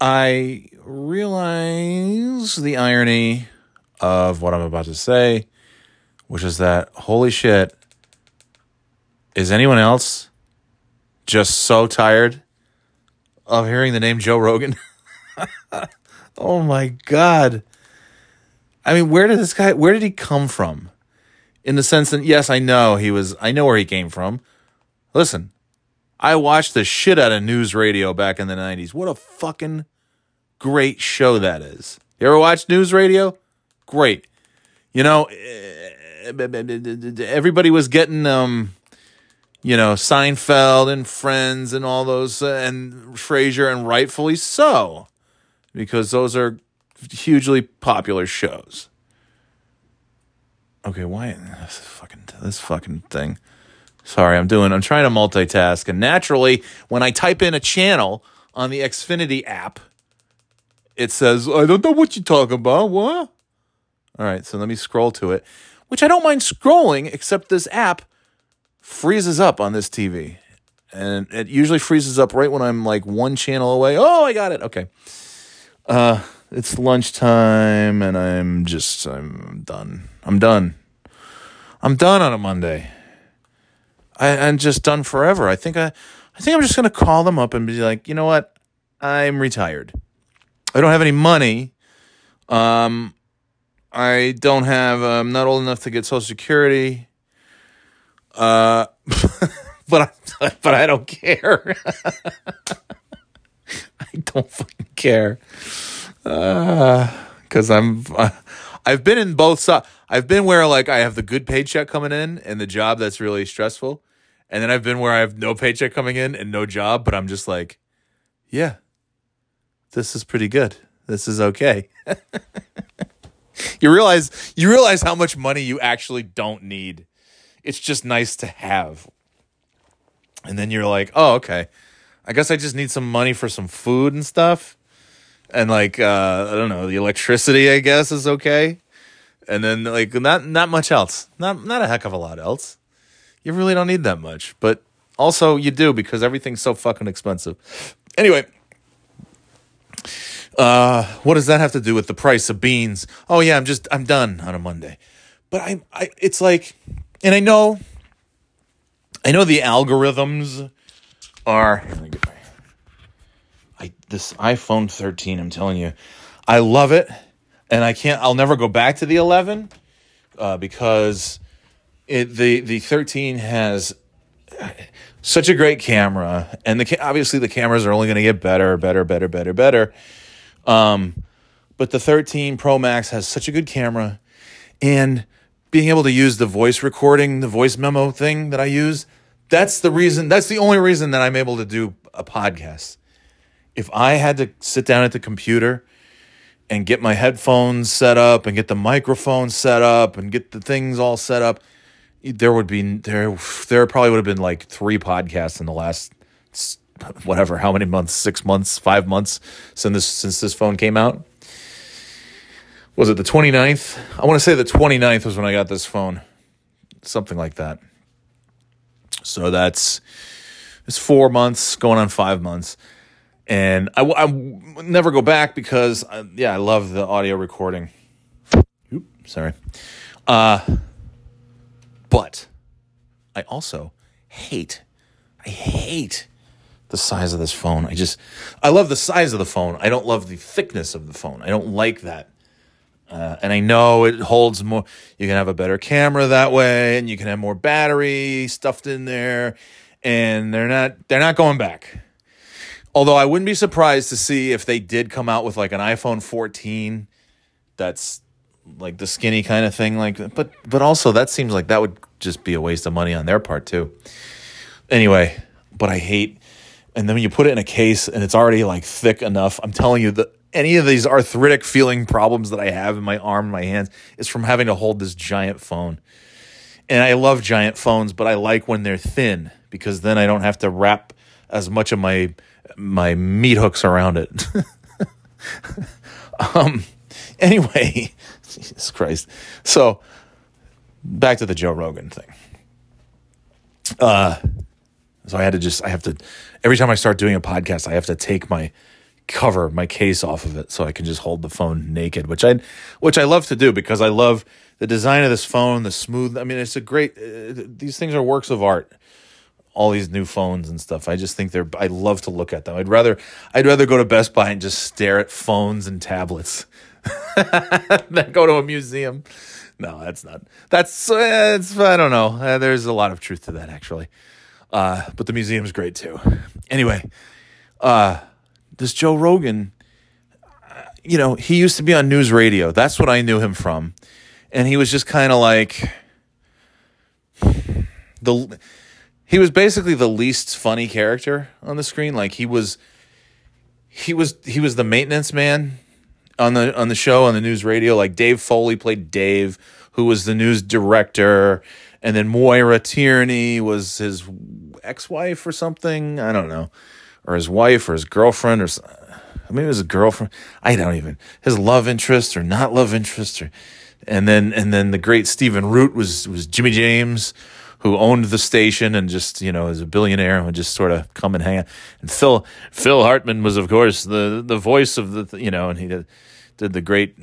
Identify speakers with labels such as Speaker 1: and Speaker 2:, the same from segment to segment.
Speaker 1: I realize the irony of what I'm about to say, which is that holy shit, is anyone else just so tired of hearing the name Joe Rogan? oh my god. I mean, where did this guy where did he come from? In the sense that yes, I know he was I know where he came from. Listen, I watched the shit out of news radio back in the 90s. What a fucking great show that is. You ever watch news radio? Great. You know, everybody was getting um you know, Seinfeld and Friends and all those uh, and Frasier and rightfully so because those are hugely popular shows. Okay, why this fucking this fucking thing? Sorry, I'm doing. I'm trying to multitask, and naturally, when I type in a channel on the Xfinity app, it says, "I don't know what you're talking about." What? All right, so let me scroll to it, which I don't mind scrolling, except this app freezes up on this TV, and it usually freezes up right when I'm like one channel away. Oh, I got it. Okay. Uh, it's lunchtime, and I'm just I'm done. I'm done. I'm done on a Monday. I'm just done forever. I think I, I think I'm just gonna call them up and be like, you know what? I'm retired. I don't have any money. Um, I don't have. I'm not old enough to get Social Security. Uh, but I, but I don't care. I don't fucking care. Uh, Because uh, I'm. Uh, I've been in both sides. I've been where like I have the good paycheck coming in and the job that's really stressful, and then I've been where I have no paycheck coming in and no job, but I'm just like, yeah, this is pretty good. This is okay. you realize you realize how much money you actually don't need. It's just nice to have. And then you're like, "Oh, okay. I guess I just need some money for some food and stuff." And like uh I don't know, the electricity I guess is okay. And then like not not much else. Not not a heck of a lot else. You really don't need that much, but also you do because everything's so fucking expensive. Anyway, uh, what does that have to do with the price of beans? Oh yeah, I'm just I'm done on a Monday. But I I it's like and I know I know the algorithms are I this iPhone 13, I'm telling you, I love it and I can't I'll never go back to the 11 uh, because it the the 13 has such a great camera and the obviously the cameras are only going to get better better better better better um, but the 13 Pro Max has such a good camera, and being able to use the voice recording, the voice memo thing that I use, that's the reason, that's the only reason that I'm able to do a podcast. If I had to sit down at the computer and get my headphones set up and get the microphone set up and get the things all set up, there would be there there probably would have been like three podcasts in the last whatever, how many months, six months, five months since this since this phone came out. Was it the 29th? I want to say the 29th was when I got this phone. Something like that. So that's it's four months going on five months. And I, I never go back because, uh, yeah, I love the audio recording. Oop, sorry. Uh, but I also hate, I hate the size of this phone. I just, I love the size of the phone. I don't love the thickness of the phone. I don't like that. Uh, and I know it holds more. You can have a better camera that way, and you can have more battery stuffed in there. And they're not, they're not going back. Although I wouldn't be surprised to see if they did come out with like an iPhone 14 that's like the skinny kind of thing like. But but also that seems like that would just be a waste of money on their part too. Anyway, but I hate and then when you put it in a case and it's already like thick enough, I'm telling you that any of these arthritic feeling problems that I have in my arm, and my hands, is from having to hold this giant phone. And I love giant phones, but I like when they're thin because then I don't have to wrap as much of my my meat hooks around it. um anyway, Jesus Christ. So back to the Joe Rogan thing. Uh so I had to just I have to every time I start doing a podcast, I have to take my cover, my case off of it, so I can just hold the phone naked, which I which I love to do because I love the design of this phone, the smooth. I mean, it's a great. Uh, these things are works of art. All these new phones and stuff. I just think they're. I love to look at them. I'd rather. I'd rather go to Best Buy and just stare at phones and tablets than go to a museum. No, that's not. That's. Uh, it's. I don't know. Uh, there's a lot of truth to that actually. Uh, but the museum's great too. Anyway, uh, this Joe Rogan. You know, he used to be on news radio. That's what I knew him from and he was just kind of like the he was basically the least funny character on the screen. Like he was he was he was the maintenance man on the on the show on the news radio. Like Dave Foley played Dave who was the news director. And then Maura Tierney was his ex-wife or something. I don't know. Or his wife or his girlfriend or I maybe it was a girlfriend. I don't even his love interest or not love interest or and then and then the great Stephen Root was was Jimmy James, who owned the station and just you know is a billionaire and would just sort of come and hang out. And Phil Phil Hartman was of course the the voice of the you know and he did did the great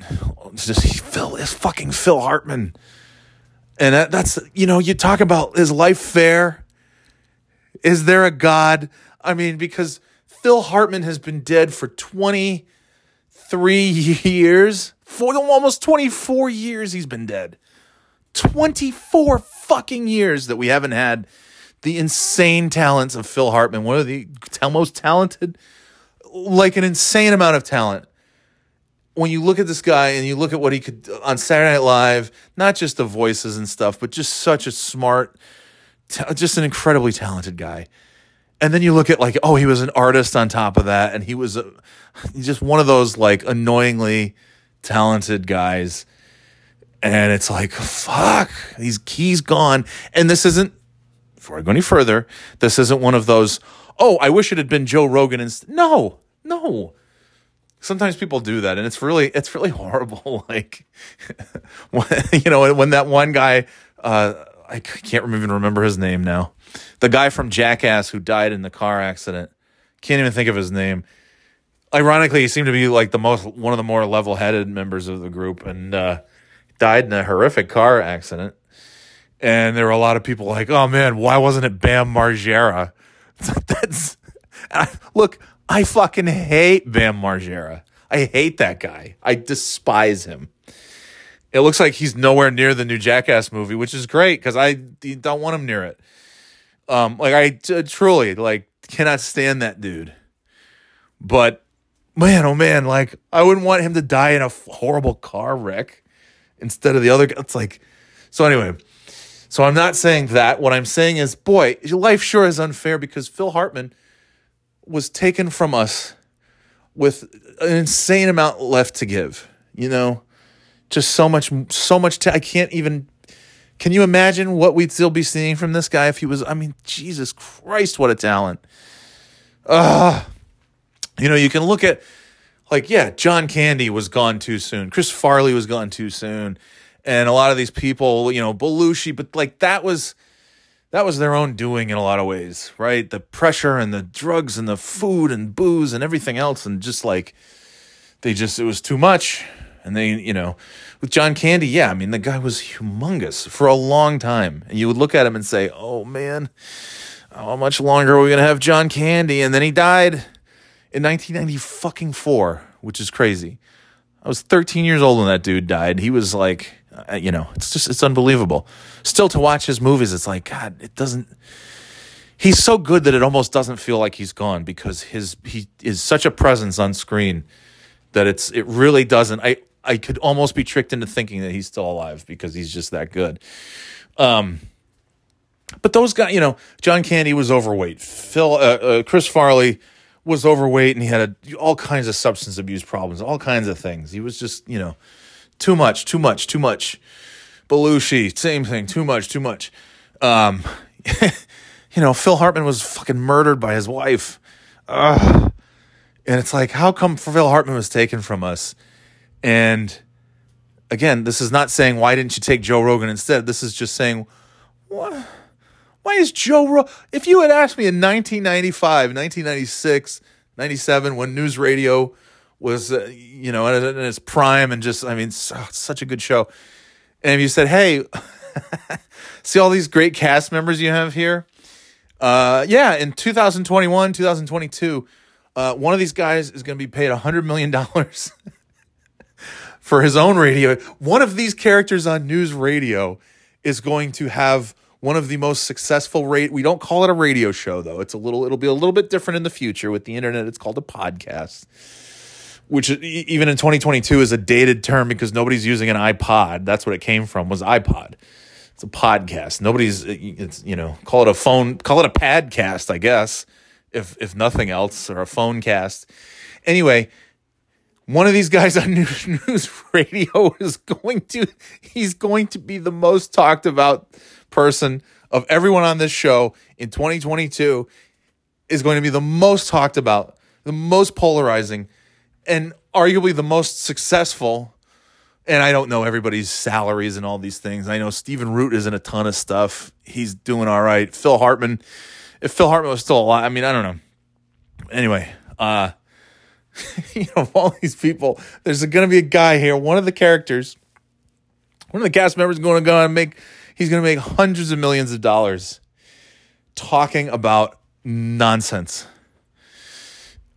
Speaker 1: just Phil is fucking Phil Hartman. And that, that's you know you talk about is life fair? Is there a God? I mean because Phil Hartman has been dead for 23 years for almost 24 years he's been dead. 24 fucking years that we haven't had the insane talents of Phil Hartman, one of the most talented, like an insane amount of talent. When you look at this guy and you look at what he could uh, on Saturday Night Live, not just the voices and stuff, but just such a smart, just an incredibly talented guy. And then you look at like, oh, he was an artist on top of that, and he was a, just one of those like annoyingly talented guys. And it's like, fuck, these keys gone. And this isn't, before I go any further, this isn't one of those, oh, I wish it had been Joe Rogan instead. No, no. Sometimes people do that, and it's really, it's really horrible. like, when, you know, when that one guy, uh, I can't even remember his name now. The guy from Jackass who died in the car accident. Can't even think of his name ironically, he seemed to be like the most one of the more level-headed members of the group, and uh, died in a horrific car accident. And there were a lot of people like, "Oh man, why wasn't it Bam Margera?" That's I, look. I fucking hate Bam Margera. I hate that guy. I despise him. It looks like he's nowhere near the new Jackass movie, which is great because I don't want him near it. Um, like I t- truly like cannot stand that dude. But man, oh man, like I wouldn't want him to die in a horrible car wreck instead of the other guy. It's like, so anyway, so I'm not saying that. What I'm saying is, boy, life sure is unfair because Phil Hartman was taken from us with an insane amount left to give. You know, just so much, so much. I can't even. Can you imagine what we'd still be seeing from this guy if he was? I mean, Jesus Christ, what a talent! Ah. Uh, you know, you can look at like, yeah, John Candy was gone too soon. Chris Farley was gone too soon. And a lot of these people, you know, Belushi, but like that was that was their own doing in a lot of ways, right? The pressure and the drugs and the food and booze and everything else, and just like they just it was too much. And they, you know, with John Candy, yeah, I mean the guy was humongous for a long time. And you would look at him and say, Oh man, how much longer are we gonna have John Candy? And then he died in 1990 fucking four, which is crazy. I was 13 years old when that dude died. He was like, uh, you know, it's just it's unbelievable. Still to watch his movies, it's like God. It doesn't. He's so good that it almost doesn't feel like he's gone because his he is such a presence on screen that it's it really doesn't. I I could almost be tricked into thinking that he's still alive because he's just that good. Um, but those guys, you know, John Candy was overweight. Phil, uh, uh, Chris Farley was overweight and he had a, all kinds of substance abuse problems, all kinds of things. He was just, you know, too much, too much, too much. Belushi, same thing, too much, too much. Um, you know, Phil Hartman was fucking murdered by his wife. Ugh. And it's like, how come Phil Hartman was taken from us? And again, this is not saying why didn't you take Joe Rogan instead. This is just saying, what? Why is Joe Rogan? If you had asked me in 1995, 1996 97 when news radio was, uh, you know, in, in its prime and just, I mean, so, such a good show. And if you said, hey, see all these great cast members you have here? Uh, yeah, in 2021, 2022, uh, one of these guys is going to be paid $100 million for his own radio. One of these characters on news radio is going to have one of the most successful rate we don't call it a radio show though it's a little it'll be a little bit different in the future with the internet it's called a podcast which even in 2022 is a dated term because nobody's using an iPod. That's what it came from was iPod. It's a podcast. Nobody's it's you know call it a phone call it a padcast I guess if if nothing else or a phone cast. Anyway, one of these guys on news, news radio is going to he's going to be the most talked about person of everyone on this show in 2022 is going to be the most talked about, the most polarizing and arguably the most successful. And I don't know everybody's salaries and all these things. I know Stephen Root is in a ton of stuff. He's doing all right. Phil Hartman, if Phil Hartman was still alive, I mean, I don't know. Anyway, uh, you know, all these people, there's going to be a guy here, one of the characters, one of the cast members going to go and make, he's going to make hundreds of millions of dollars talking about nonsense.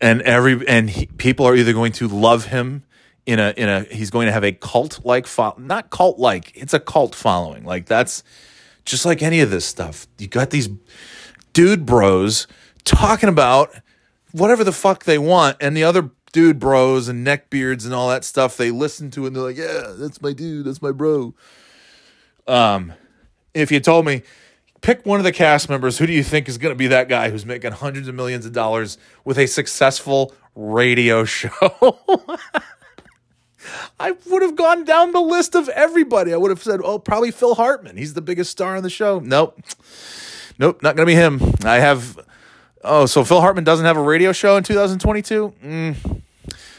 Speaker 1: And every and he, people are either going to love him in a in a he's going to have a cult like fo- not cult like it's a cult following. Like that's just like any of this stuff. You got these dude bros talking about whatever the fuck they want and the other dude bros and neckbeards and all that stuff they listen to and they're like yeah that's my dude that's my bro um if you told me pick one of the cast members. Who do you think is going to be that guy who's making hundreds of millions of dollars with a successful radio show? I would have gone down the list of everybody. I would have said, oh, probably Phil Hartman. He's the biggest star on the show. Nope. Nope, not going to be him. I have. Oh, so Phil Hartman doesn't have a radio show in 2022? Mm.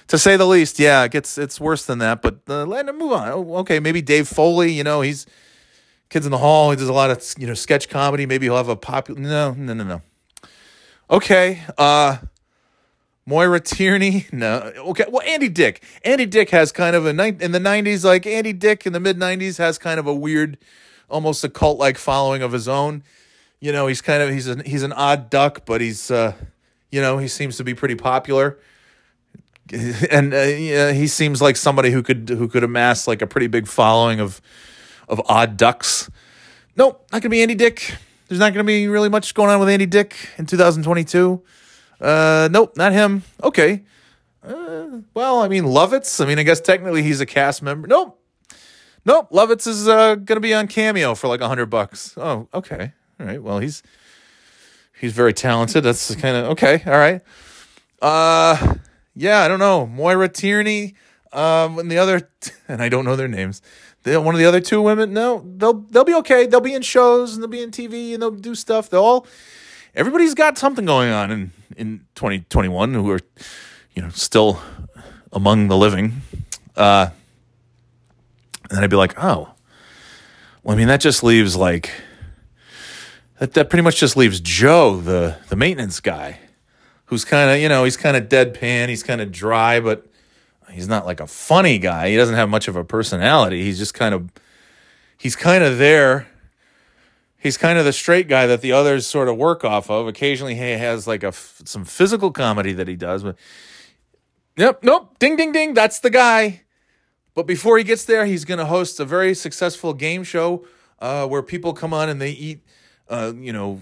Speaker 1: To say the least, yeah, it gets it's worse than that. But uh, let him move on. Oh, okay, maybe Dave Foley. You know, he's Kids in the Hall. He does a lot of you know sketch comedy. Maybe he'll have a popular. No, no, no, no. Okay. Uh, Maura Tierney. No. Okay. Well, Andy Dick. Andy Dick has kind of a in the '90s. Like Andy Dick in the mid '90s has kind of a weird, almost a cult like following of his own. You know, he's kind of he's a, he's an odd duck, but he's uh, you know he seems to be pretty popular and uh, yeah, he seems like somebody who could who could amass like a pretty big following of of odd ducks. Nope, not to be Andy Dick. There's not to be really much going on with Andy Dick in 2022. Uh, nope, not him. Okay. Uh, well, I mean, Lovitz. I mean, I guess technically he's a cast member. Nope. Nope. Lovitz is uh, going to be on Cameo for like a hundred bucks. Oh, okay. All right. Well, he's he's very talented. That's kind of okay. All right. Uh, yeah, I don't know. Maura Tierney. Um, and the other, and I don't know their names They, one of the other two women, no, they'll they'll be okay. They'll be in shows and they'll be in TV and they'll do stuff. They'll all everybody's got something going on in in 2021 who are you know still among the living. Uh, and I'd be like, oh, well, I mean, that just leaves like that. That pretty much just leaves Joe, the the maintenance guy, who's kind of you know he's kind of deadpan, he's kind of dry, but he's not like a funny guy. He doesn't have much of a personality. He's just kind of he's kind of there. He's kind of the straight guy that the others sort of work off of. Occasionally, he has like a some physical comedy that he does. But yep, nope, ding, ding, ding. That's the guy. But before he gets there, he's going to host a very successful game show uh, where people come on and they eat, uh, you know,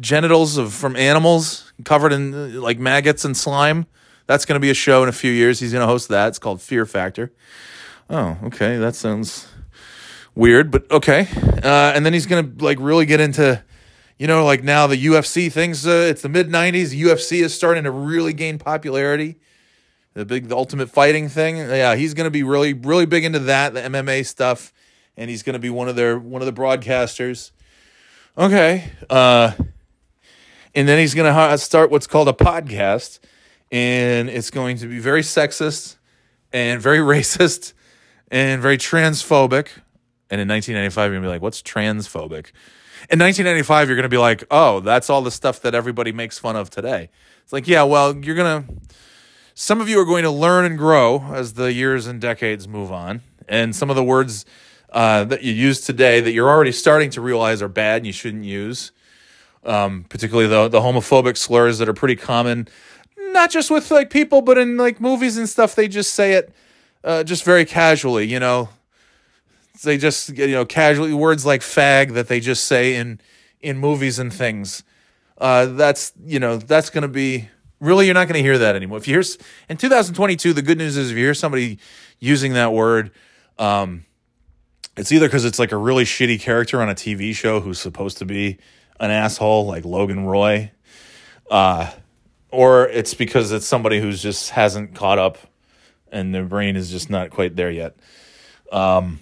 Speaker 1: genitals of from animals covered in uh, like maggots and slime. That's going to be a show in a few years. He's going to host that. It's called Fear Factor. Oh, okay. That sounds weird, but okay. Uh, and then he's going to like really get into, you know, like now the UFC things. Uh, it's the mid '90s. UFC is starting to really gain popularity. The big, the ultimate fighting thing. Yeah, he's going to be really, really big into that, the MMA stuff, and he's going to be one of their one of the broadcasters. Okay. Uh, and then he's going to start what's called a podcast and it's going to be very sexist and very racist and very transphobic. And in 1995, you're going to be like, what's transphobic? In 1995, you're going to be like, oh, that's all the stuff that everybody makes fun of today. It's like, yeah, well, you're gonna. Some of you are going to learn and grow as the years and decades move on, and some of the words uh, that you use today that you're already starting to realize are bad and you shouldn't use. Um, particularly the the homophobic slurs that are pretty common, not just with like people, but in like movies and stuff. They just say it uh, just very casually, you know. They just you know casually words like fag that they just say in in movies and things. Uh, that's you know that's going to be really you're not going to hear that anymore. If you hear in 2022, the good news is if you hear somebody using that word, um, it's either because it's like a really shitty character on a TV show who's supposed to be an asshole, like Logan Roy, uh, or it's because it's somebody who's just hasn't caught up and their brain is just not quite there yet. Um,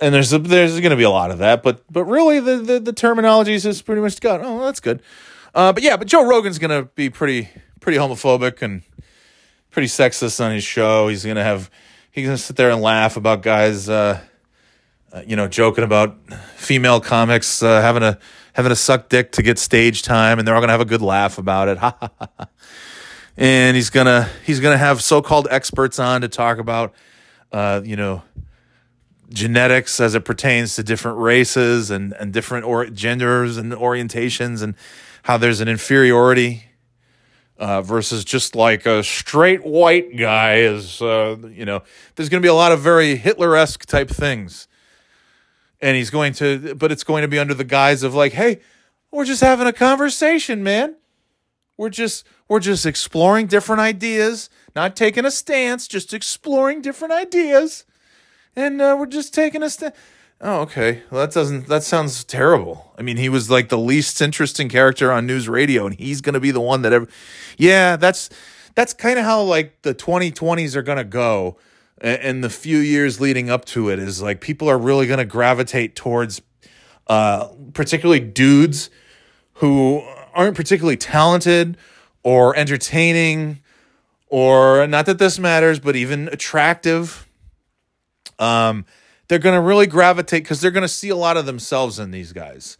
Speaker 1: and there's a, there's going to be a lot of that, but but really the the, the terminology is just pretty much got. Oh, that's good. Uh, but yeah, but Joe Rogan's going to be pretty pretty homophobic and pretty sexist on his show. He's going to have he's going to sit there and laugh about guys, uh, uh, you know, joking about female comics uh, having a having a suck dick to get stage time, and they're all to have a good laugh about it. and he's gonna he's gonna have so-called experts on to talk about, uh, you know genetics as it pertains to different races and, and different or- genders and orientations and how there's an inferiority uh, versus just like a straight white guy is uh, you know there's going to be a lot of very hitler-esque type things and he's going to but it's going to be under the guise of like hey we're just having a conversation man we're just we're just exploring different ideas not taking a stance just exploring different ideas and uh, we're just taking a stance Oh, okay. Well, that doesn't. That sounds terrible. I mean, he was like the least interesting character on news radio, and he's going to be the one that ever. Yeah, that's that's kind of how like the 2020s are going to go, and the few years leading up to it is like people are really going to gravitate towards, uh, particularly dudes who aren't particularly talented or entertaining, or not that this matters, but even attractive um, they're going to really gravitate because they're going to see a lot of themselves in these guys.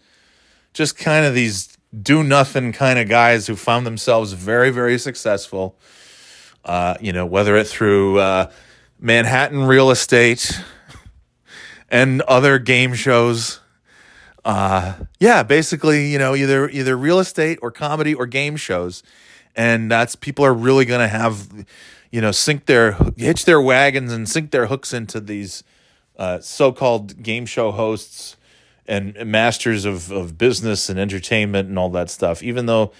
Speaker 1: Just kind of these do nothing kind of guys who found themselves very, very successful. Uh, you know, whether it through uh, Manhattan real estate and other game shows. Uh, yeah, basically, you know, either either real estate or comedy or game shows, and that's people are really going to have you know, sink their hitch their wagons and sink their hooks into these uh, so-called game show hosts and masters of of business and entertainment and all that stuff. Even though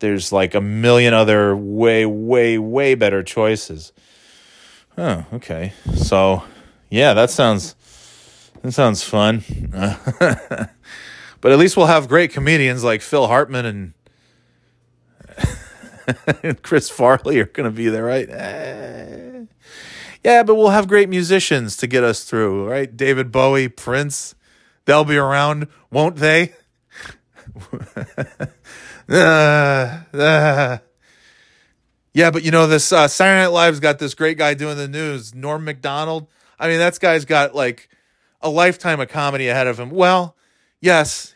Speaker 1: there's like a million other way, way, way better choices. Oh, okay. So, yeah, that sounds that sounds fun. but at least we'll have great comedians like Phil Hartman and Chris Farley are going to be there, right? Eh. Yeah, but we'll have great musicians to get us through, right? David Bowie, Prince, they'll be around, won't they? uh, uh. Yeah, but you know, this uh, Saturday Night Live's got this great guy doing the news, Norm Macdonald. I mean, that guy's got like a lifetime of comedy ahead of him. Well, yes,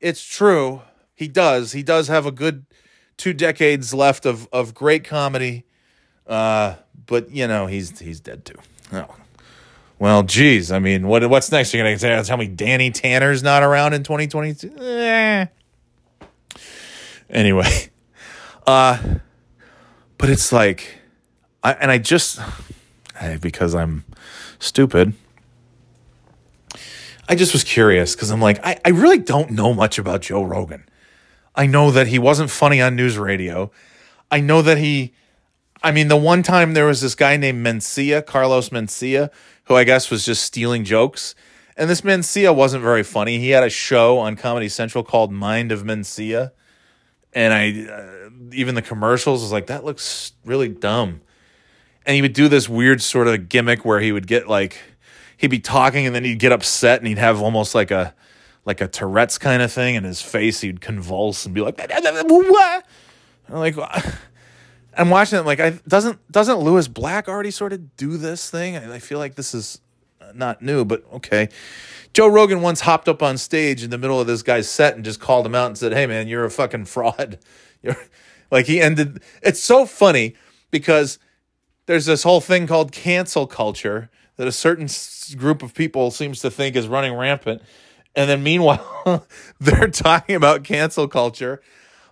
Speaker 1: it's true. He does. He does have a good two decades left of of great comedy. Uh, but you know he's he's dead too. Oh. Well, geez, I mean, what what's next? You're gonna tell me Danny Tanner's not around in 2022? Eh. Anyway, uh, but it's like, I and I just because I'm stupid. I just was curious because I'm like, I, I really don't know much about Joe Rogan. I know that he wasn't funny on news radio. I know that he, I mean, the one time there was this guy named Mencia, Carlos Mencia, who I guess was just stealing jokes. And this Mencia wasn't very funny. He had a show on Comedy Central called Mind of Mencia. And I, uh, even the commercials was like, that looks really dumb. And he would do this weird sort of gimmick where he would get like, he'd be talking and then he'd get upset and he'd have almost like a, like a Tourette's kind of thing, in his face he'd convulse and be like? I'm like, I'm watching it. like, I doesn't doesn't Lewis Black already sort of do this thing? I, I feel like this is not new, but okay. Joe Rogan once hopped up on stage in the middle of this guy's set and just called him out and said, "Hey, man, you're a fucking fraud. You're Like he ended. It's so funny because there's this whole thing called cancel culture that a certain group of people seems to think is running rampant. And then meanwhile, they're talking about cancel culture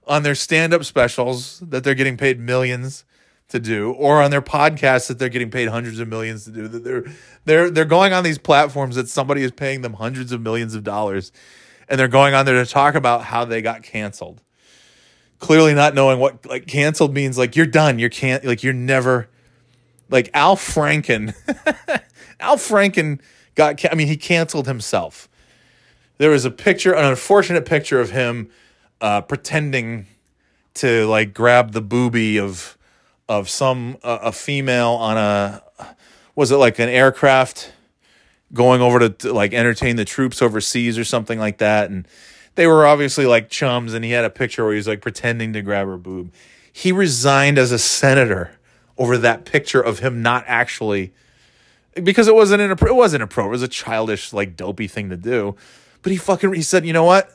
Speaker 1: on their stand-up specials that they're getting paid millions to do or on their podcasts that they're getting paid hundreds of millions to do that they're they're they're going on these platforms that somebody is paying them hundreds of millions of dollars and they're going on there to talk about how they got canceled. Clearly not knowing what like canceled means like you're done. You're can't like you're never like Al Franken Al Franken got I mean he canceled himself. There was a picture an unfortunate picture of him uh, pretending to like grab the booby of of some uh, a female on a was it like an aircraft going over to, to like entertain the troops overseas or something like that? And they were obviously like chums and he had a picture where he was like pretending to grab her boob. He resigned as a senator over that picture of him not actually because it wasn't an it wasn't appropriate. It was a childish like dopey thing to do. But he fucking he said you know what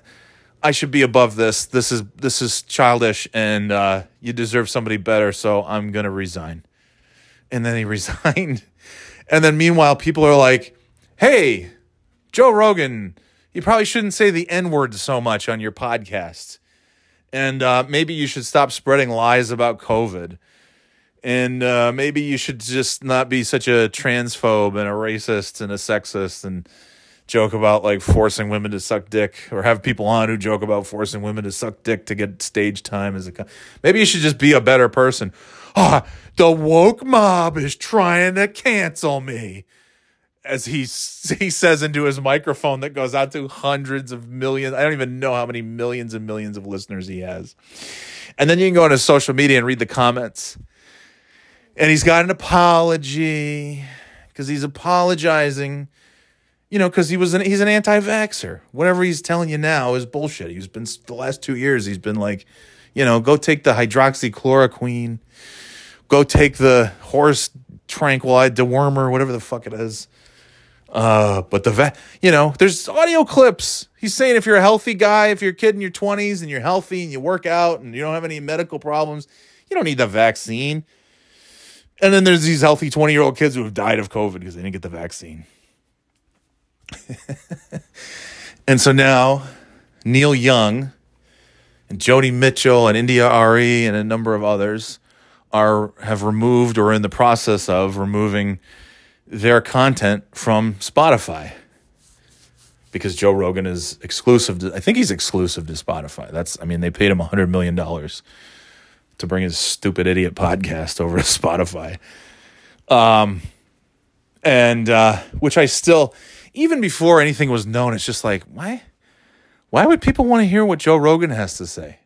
Speaker 1: I should be above this. This is this is childish, and uh, you deserve somebody better. So I'm gonna resign. And then he resigned. And then meanwhile, people are like, "Hey, Joe Rogan, you probably shouldn't say the N word so much on your podcast, and uh, maybe you should stop spreading lies about COVID." And uh, maybe you should just not be such a transphobe and a racist and a sexist and joke about like forcing women to suck dick or have people on who joke about forcing women to suck dick to get stage time as a maybe you should just be a better person. Ah the woke mob is trying to cancel me. As he he says into his microphone that goes out to hundreds of millions i don't even know how many millions and millions of listeners he has. And then you can go his social media and read the comments. And he's got an apology because he's apologizing you know, because he was an he's an anti-vaxer. Whatever he's telling you now is bullshit. He's been the last two years. He's been like, you know, go take the hydroxychloroquine, go take the horse tranquilized dewormer, whatever the fuck it is. Uh, but the va- you know, there's audio clips. He's saying if you're a healthy guy, if you're a kid in your 20s and you're healthy and you work out and you don't have any medical problems, you don't need the vaccine. And then there's these healthy 20 year old kids who have died of COVID because they didn't get the vaccine. and so now Neil Young and Joni Mitchell and India.Arie and a number of others are have removed or in the process of removing their content from Spotify because Joe Rogan is exclusive to, I think he's exclusive to Spotify. That's I mean they paid him 100 million dollars to bring his stupid idiot podcast over to Spotify. Um and uh which I still even before anything was known, it's just like, why? Why would people want to hear what Joe Rogan has to say?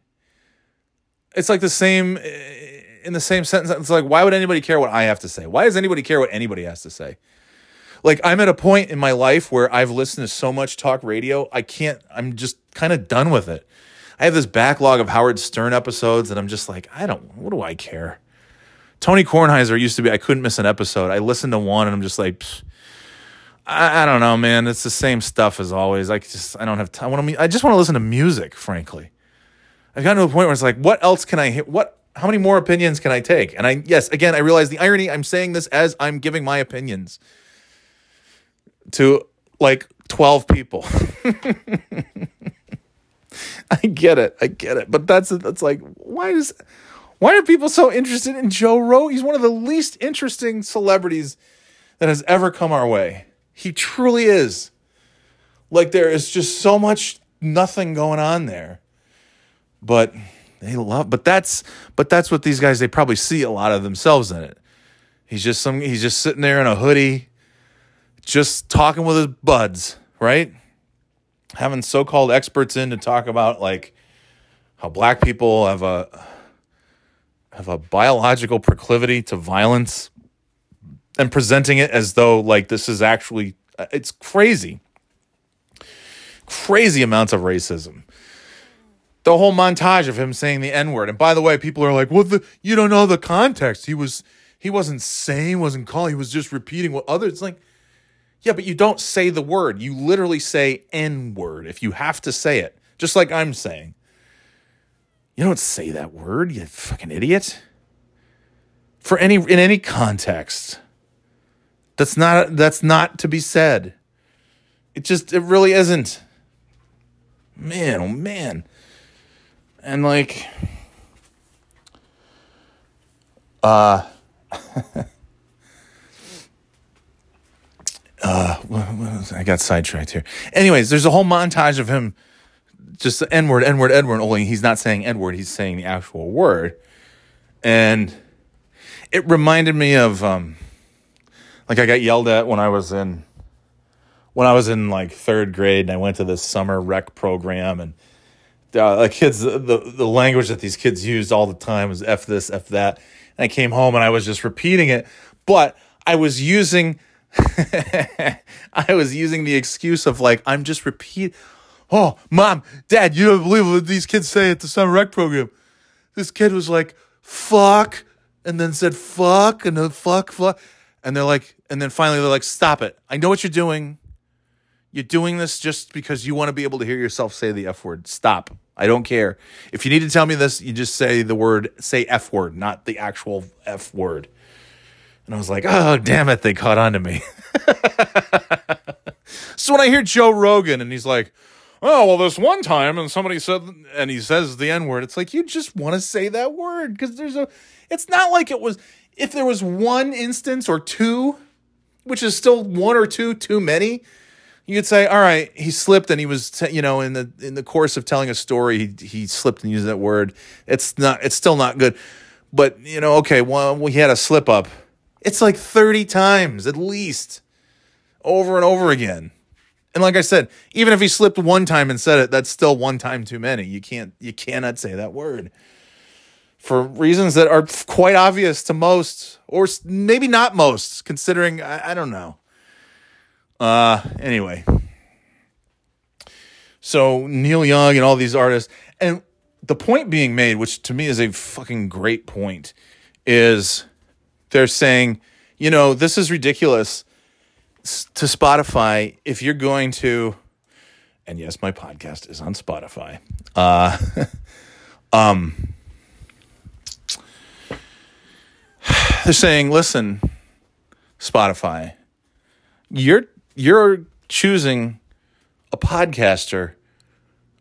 Speaker 1: It's like the same eh, in the same sentence. It's like, why would anybody care what I have to say? Why does anybody care what anybody has to say? Like, I'm at a point in my life where I've listened to so much talk radio, I can't, I'm just kind of done with it. I have this backlog of Howard Stern episodes, and I'm just like, I don't, what do I care? Tony Kornheiser used to be, I couldn't miss an episode. I listened to one, and I'm just like, I, I, don't know, man. It's the same stuff as always. I just I don't have time. I want to. I just want to listen to music. Frankly, I've gotten to a point where it's like, what else can I hit? What? How many more opinions can I take? And I yes, again, I realize the irony. I'm saying this as I'm giving my opinions to like twelve people. I get it. I get it. But that's that's like why is why are people so interested in Joe Rogan? He's one of the least interesting celebrities that has ever come our way. He truly is. Like there is just so much nothing going on there. But they love but that's but that's what these guys they probably see a lot of themselves in it. He's just some he's just sitting there in a hoodie just talking with his buds, right? Having so-called experts in to talk about like how black people have a have a biological proclivity to violence and presenting it as though like this is actually uh, it's crazy. Crazy amounts of racism. The whole montage of him saying the N-word. And by the way, people are like, well, the, you don't know the context. He was he wasn't saying, wasn't calling, he was just repeating what others like. Yeah, but you don't say the word. You literally say N word if you have to say it, just like I'm saying. You don't say that word, you fucking idiot. For any in any context. That's not that's not to be said. It just it really isn't. Man, oh man. And like uh uh I got sidetracked here. Anyways, there's a whole montage of him just N word, N word, N word. Only he's not saying N word; he's saying the actual word, and it reminded me of um, like I got yelled at when I was in when I was in like third grade, and I went to this summer rec program, and uh, the kids the the language that these kids used all the time was f this, f that, and I came home and I was just repeating it, but I was using. I was using the excuse of like I'm just repeat oh, mom, dad, you don't believe what these kids say at the summer rec program. This kid was like, fuck, and then said fuck, and then fuck, fuck. And they're like, and then finally they're like, stop it. I know what you're doing. You're doing this just because you want to be able to hear yourself say the F word. Stop. I don't care. If you need to tell me this, you just say the word, say F word, not the actual F word. And I was like, oh, damn it, they caught on to me. so when I hear Joe Rogan and he's like, oh well this one time and somebody said and he says the n word it's like you just want to say that word because there's a it's not like it was if there was one instance or two which is still one or two too many you could say all right he slipped and he was t- you know in the in the course of telling a story he, he slipped and used that word it's not it's still not good but you know okay well he had a slip up it's like 30 times at least over and over again and like I said, even if he slipped one time and said it, that's still one time too many. You can't you cannot say that word. For reasons that are quite obvious to most, or maybe not most, considering I, I don't know. Uh anyway. So Neil Young and all these artists, and the point being made, which to me is a fucking great point, is they're saying, you know, this is ridiculous to Spotify, if you're going to, and yes, my podcast is on Spotify. Uh, um, they're saying, listen, Spotify, you're you're choosing a podcaster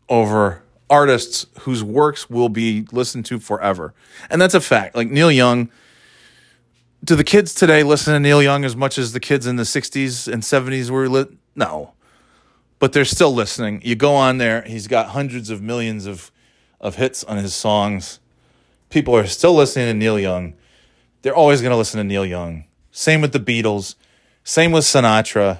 Speaker 1: over artists whose works will be listened to forever, and that's a fact. Like Neil Young do the kids today listen to Neil Young as much as the kids in the 60s and 70s were lit? No. But they're still listening. You go on there, he's got hundreds of millions of of hits on his songs. People are still listening to Neil Young. They're always going to listen to Neil Young. Same with the Beatles. Same with Sinatra.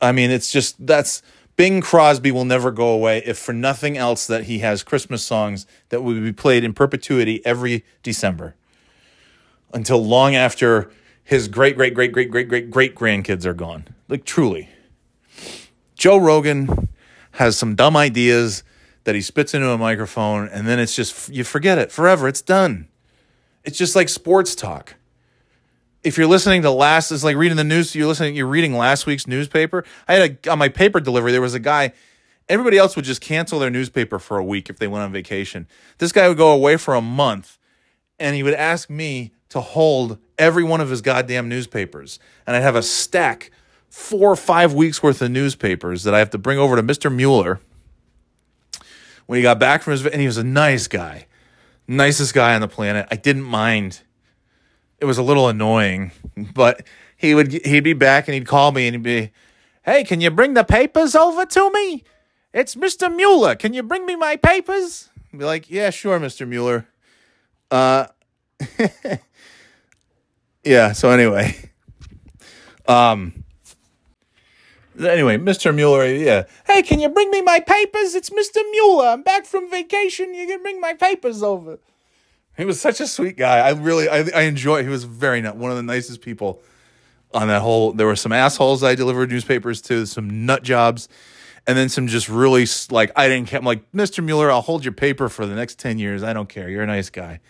Speaker 1: I mean, it's just that's Bing Crosby will never go away if for nothing else that he has Christmas songs that will be played in perpetuity every December until long after his great, great, great, great, great, great, great grandkids are gone. Like, truly. Joe Rogan has some dumb ideas that he spits into a microphone, and then it's just, you forget it forever. It's done. It's just like sports talk. If you're listening to last, it's like reading the news. You're listening, you're reading last week's newspaper. I had a, on my paper delivery, there was a guy, everybody else would just cancel their newspaper for a week if they went on vacation. This guy would go away for a month, and he would ask me to hold every one of his goddamn newspapers. And I'd have a stack, four or five weeks worth of newspapers that I have to bring over to Mr. Mueller when he got back from his, and he was a nice guy, nicest guy on the planet. I didn't mind. It was a little annoying, but he would, he'd be back and he'd call me and he'd be, Hey, can you bring the papers over to me? It's Mr. Mueller. Can you bring me my papers? I'd be like, yeah, sure, Mr. Mueller. Uh, yeah. So anyway, um, anyway, Mr. Mueller, yeah. Hey, can you bring me my papers? It's Mr. Mueller. I'm back from vacation. You can bring my papers over. He was such a sweet guy. I really, I, I enjoy. He was very not one of the nicest people on that whole. There were some assholes I delivered newspapers to, some nut jobs, and then some just really like I didn't care. I'm like, Mr. Mueller, I'll hold your paper for the next ten years. I don't care. You're a nice guy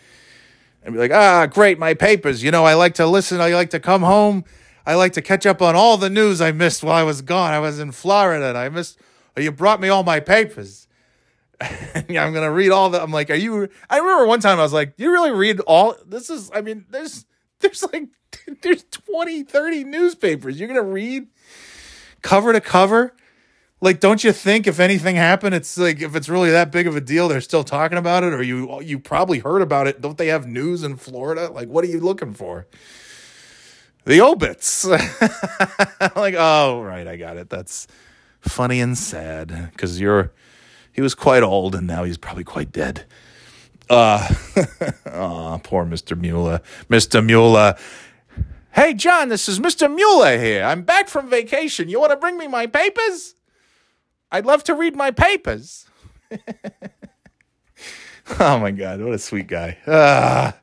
Speaker 1: and be like, ah, great, my papers. You know, I like to listen. I like to come home. I like to catch up on all the news I missed while I was gone. I was in Florida and I missed, you brought me all my papers. I'm gonna read all the. I'm like, are you? I remember one time I was like, do you really read all? This is. I mean, there's there's like there's 20, 30 newspapers. You're gonna read cover to cover. Like, don't you think if anything happened, it's like if it's really that big of a deal, they're still talking about it, or you you probably heard about it. Don't they have news in Florida? Like, what are you looking for? The obits. like, oh right, I got it. That's funny and sad because you're he was quite old and now he's probably quite dead. Uh, oh, poor Mr. Mueller. Mr. Mueller. Hey, John, this is Mr. Mueller here. I'm back from vacation. You want to bring me my papers? I'd love to read my papers. oh my God, what a sweet guy. Ah,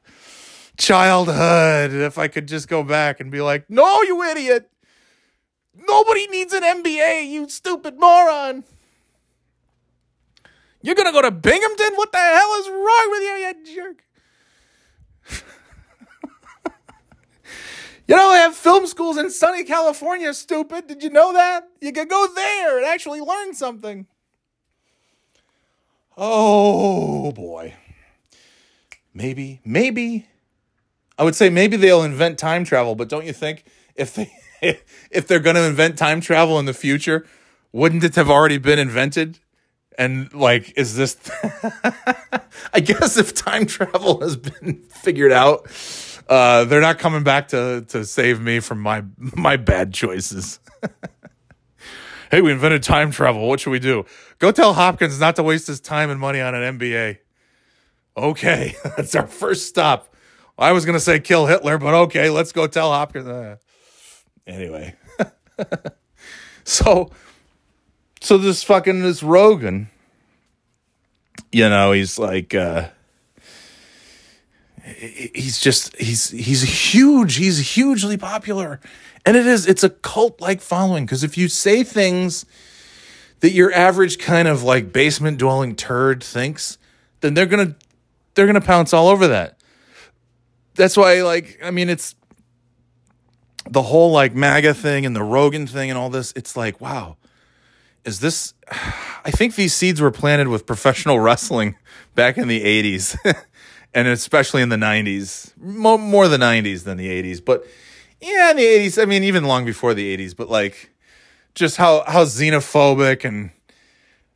Speaker 1: childhood. If I could just go back and be like, no, you idiot. Nobody needs an MBA, you stupid moron. You're gonna go to Binghamton? What the hell is wrong with you, you jerk? you know, they have film schools in sunny California, stupid. Did you know that? You could go there and actually learn something. Oh boy. Maybe, maybe. I would say maybe they'll invent time travel, but don't you think if they if they're going to invent time travel in the future, wouldn't it have already been invented? And like, is this? I guess if time travel has been figured out, uh, they're not coming back to to save me from my my bad choices. hey, we invented time travel. What should we do? Go tell Hopkins not to waste his time and money on an MBA. Okay, that's our first stop. I was gonna say kill Hitler, but okay, let's go tell Hopkins. Uh, anyway, so so this fucking this Rogan, you know, he's like uh he's just he's he's huge, he's hugely popular. And it is it's a cult like following because if you say things that your average kind of like basement dwelling turd thinks, then they're going to they're going to pounce all over that. That's why like I mean it's the whole like MAGA thing and the Rogan thing and all this, it's like, wow, is this I think these seeds were planted with professional wrestling back in the 80s and especially in the 90s more, the 90s than the 80s but yeah in the 80s I mean even long before the 80s but like just how how xenophobic and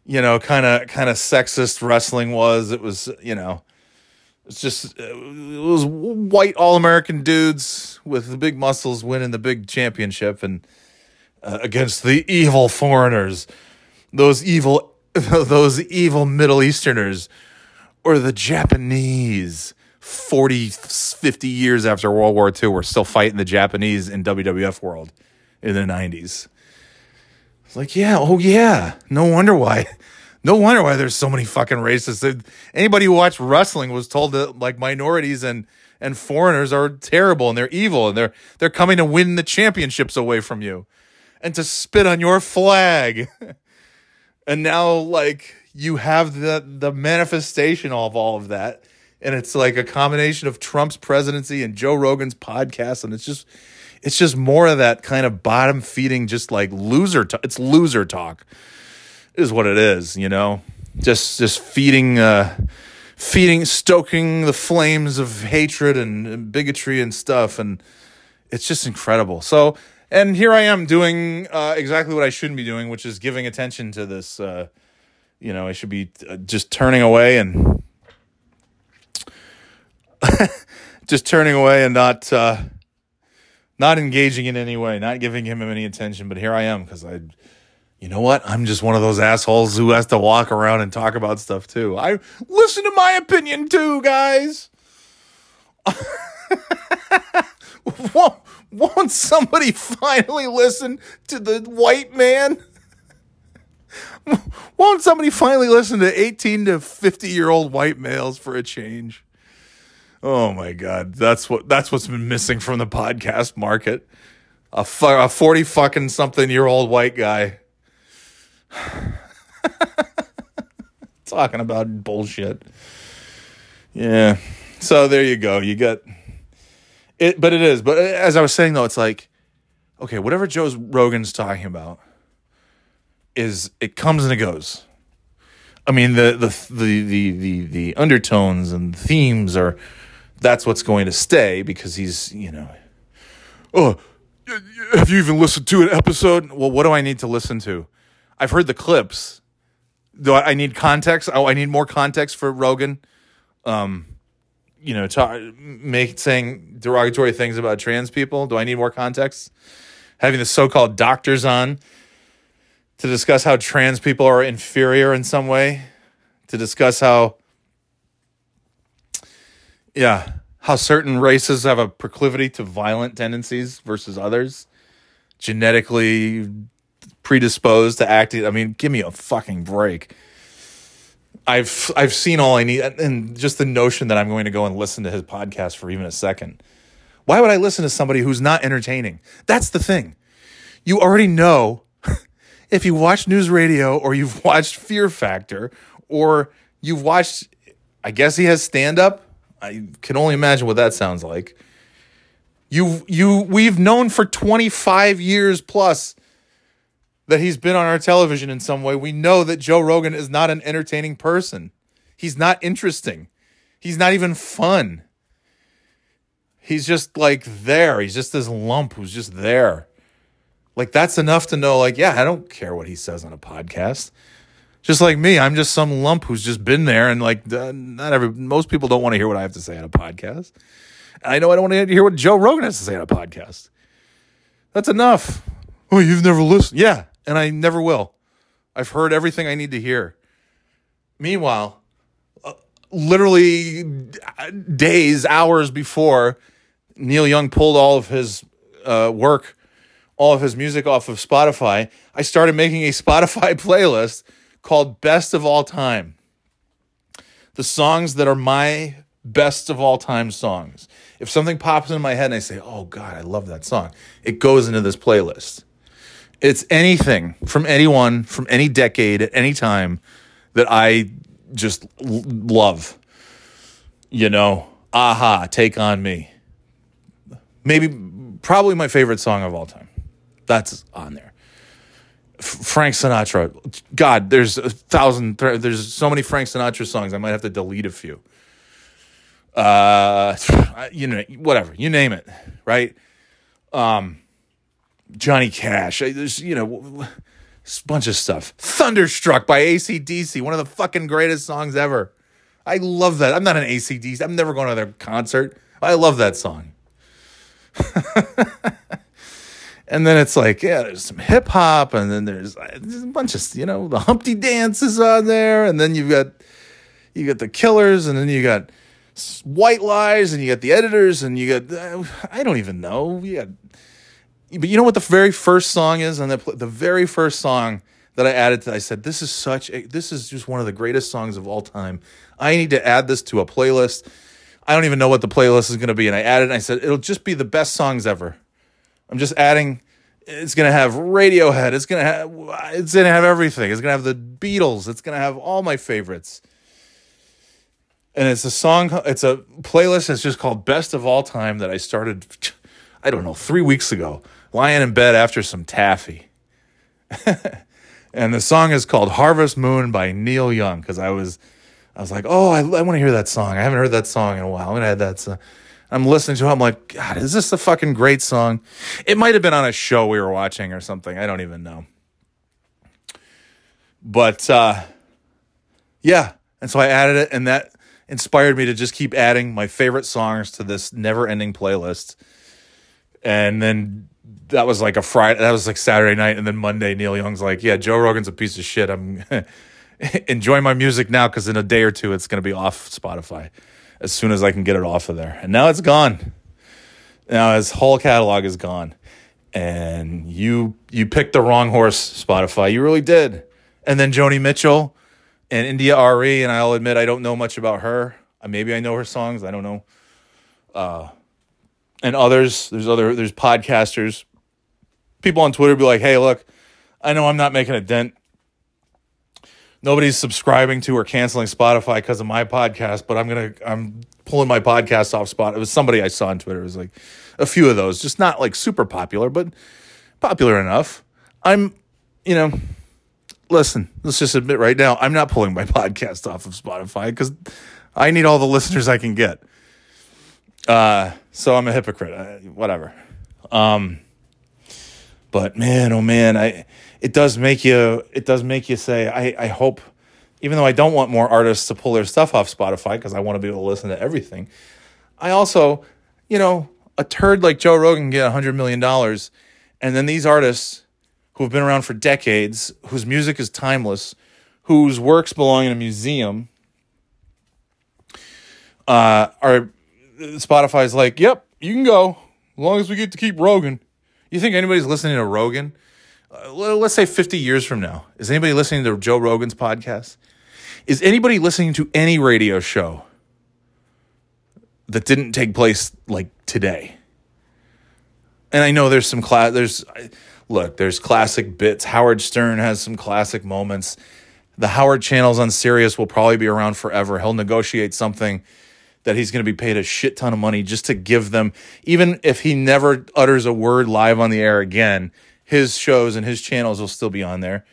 Speaker 1: you know kind of kind of sexist wrestling was it was you know it's just it was white all American dudes with the big muscles winning the big championship and uh, against the evil foreigners, those evil, those evil Middle Easterners, or the Japanese. 40, 50 years after World War II, we're still fighting the Japanese in WWF world in the 90s. It's like, yeah, oh yeah. No wonder why. No wonder why there's so many fucking racists. Anybody who watched wrestling was told that like minorities and and foreigners are terrible and they're evil and they're they're coming to win the championships away from you and to spit on your flag. and now like you have the the manifestation of all of that. And it's like a combination of Trump's presidency and Joe Rogan's podcast. And it's just it's just more of that kind of bottom feeding, just like loser talk. It's loser talk, is what it is, you know? Just just feeding uh feeding stoking the flames of hatred and, bigotry and stuff and it's just incredible. So and here I am doing uh, exactly what I shouldn't be doing, which is giving attention to this. Uh, you know, I should be uh, just turning away and just turning away and not uh, not engaging in any way, not giving him any attention. But here I am because I, you know what? I'm just one of those assholes who has to walk around and talk about stuff too. I listen to my opinion too, guys. Won't somebody finally listen to the white man? Won't somebody finally listen to 18 to 50 year old white males for a change? Oh my God. That's what, that's what's been missing from the podcast market. A, a 40 fucking something year old white guy talking about bullshit. Yeah. So there you go. You got it, but it is. But as I was saying though, it's like, okay, whatever Joe's Rogan's talking about is it comes and it goes. I mean the the the the the, the undertones and themes are that's what's going to stay because he's you know oh have you even listened to an episode? Well, what do I need to listen to? I've heard the clips. Do I, I need context? Oh, I need more context for Rogan. Um, you know, talk, make saying derogatory things about trans people. Do I need more context? Having the so-called doctors on to discuss how trans people are inferior in some way, to discuss how, yeah, how certain races have a proclivity to violent tendencies versus others, genetically predisposed to acting. I mean, give me a fucking break. I've I've seen all I need, and just the notion that I'm going to go and listen to his podcast for even a second. Why would I listen to somebody who's not entertaining? That's the thing. You already know if you watch NewsRadio or you've watched Fear Factor or you've watched. I guess he has stand up. I can only imagine what that sounds like. You you we've known for 25 years plus that he's been on our television in some way. We know that Joe Rogan is not an entertaining person. He's not interesting. He's not even fun. He's just like there. He's just this lump who's just there. Like that's enough to know like yeah, I don't care what he says on a podcast just like me, I'm just some lump who's just been there, and like uh, not every most people don't want to hear what I have to say on a podcast. I know I don't want to hear what Joe Rogan has to say on a podcast. That's enough. Oh, you've never listened? Yeah, and I never will. I've heard everything I need to hear. Meanwhile, uh, literally days, hours before Neil Young pulled all of his uh, work, all of his music off of Spotify, I started making a Spotify playlist called Best of All Time. The songs that are my best of all time songs. If something pops in my head and I say, oh God, I love that song, it goes into this playlist. It's anything from anyone, from any decade, at any time that I just l- love. You know, a-ha, take on me. Maybe, probably my favorite song of all time. That's on there. Frank Sinatra. God, there's a thousand. There's so many Frank Sinatra songs. I might have to delete a few. Uh, you know, whatever you name it, right? Um, Johnny Cash. There's you know, a bunch of stuff. Thunderstruck by AC/DC, one of the fucking greatest songs ever. I love that. I'm not an AC/DC. I'm never going to their concert. I love that song. And then it's like, yeah, there's some hip hop, and then there's, there's, a bunch of, you know, the Humpty Dance is on there, and then you've got, you got the Killers, and then you got White Lies, and you got the Editors, and you got, uh, I don't even know, you got, but you know what the very first song is, and the the very first song that I added to, I said, this is such, a, this is just one of the greatest songs of all time. I need to add this to a playlist. I don't even know what the playlist is going to be, and I added, and I said, it'll just be the best songs ever. I'm just adding. It's gonna have Radiohead. It's gonna have. It's gonna have everything. It's gonna have the Beatles. It's gonna have all my favorites. And it's a song. It's a playlist that's just called "Best of All Time" that I started. I don't know, three weeks ago, lying in bed after some taffy. and the song is called "Harvest Moon" by Neil Young because I was, I was like, oh, I, I want to hear that song. I haven't heard that song in a while. I'm gonna add that. Song. I'm listening to it. I'm like, God, is this a fucking great song? It might have been on a show we were watching or something. I don't even know. But uh, yeah, and so I added it, and that inspired me to just keep adding my favorite songs to this never-ending playlist. And then that was like a Friday. That was like Saturday night, and then Monday, Neil Young's like, "Yeah, Joe Rogan's a piece of shit. I'm enjoying my music now because in a day or two, it's to be off Spotify." as soon as I can get it off of there. And now it's gone. Now his whole catalog is gone. And you you picked the wrong horse, Spotify. You really did. And then Joni Mitchell and India.Arie, and I'll admit I don't know much about her. Maybe I know her songs. I don't know. Uh, and others. There's other. There's podcasters. People on Twitter be like, "Hey, look, I know I'm not making a dent nobody's subscribing to or canceling Spotify because of my podcast, but I'm gonna I'm pulling my podcast off spot. It was somebody I saw on Twitter. It was like a few of those, just not like super popular, but popular enough. I'm, you know, listen, let's just admit right now, I'm not pulling my podcast off of Spotify because I need all the listeners I can get. Uh, so I'm a hypocrite. Uh, whatever. Um, but man, oh man, I it does make you it does make you say I I hope even though I don't want more artists to pull their stuff off Spotify because I want to be able to listen to everything. I also, you know, a turd like Joe Rogan get $100 million. And then these artists who have been around for decades, whose music is timeless, whose works belong in a museum, uh, are Spotify's like, yep, you can go as long as we get to keep Rogan. You think anybody's listening to Rogan? Uh, let's say 50 years from now. Is anybody listening to Joe Rogan's podcast? Is anybody listening to any radio show that didn't take place like today? And I know there's some class. There's look. There's classic bits. Howard Stern has some classic moments. The Howard channels on Sirius will probably be around forever. He'll negotiate something that he's going to be paid a shit ton of money just to give them, even if he never utters a word live on the air again, his shows and his channels will still be on there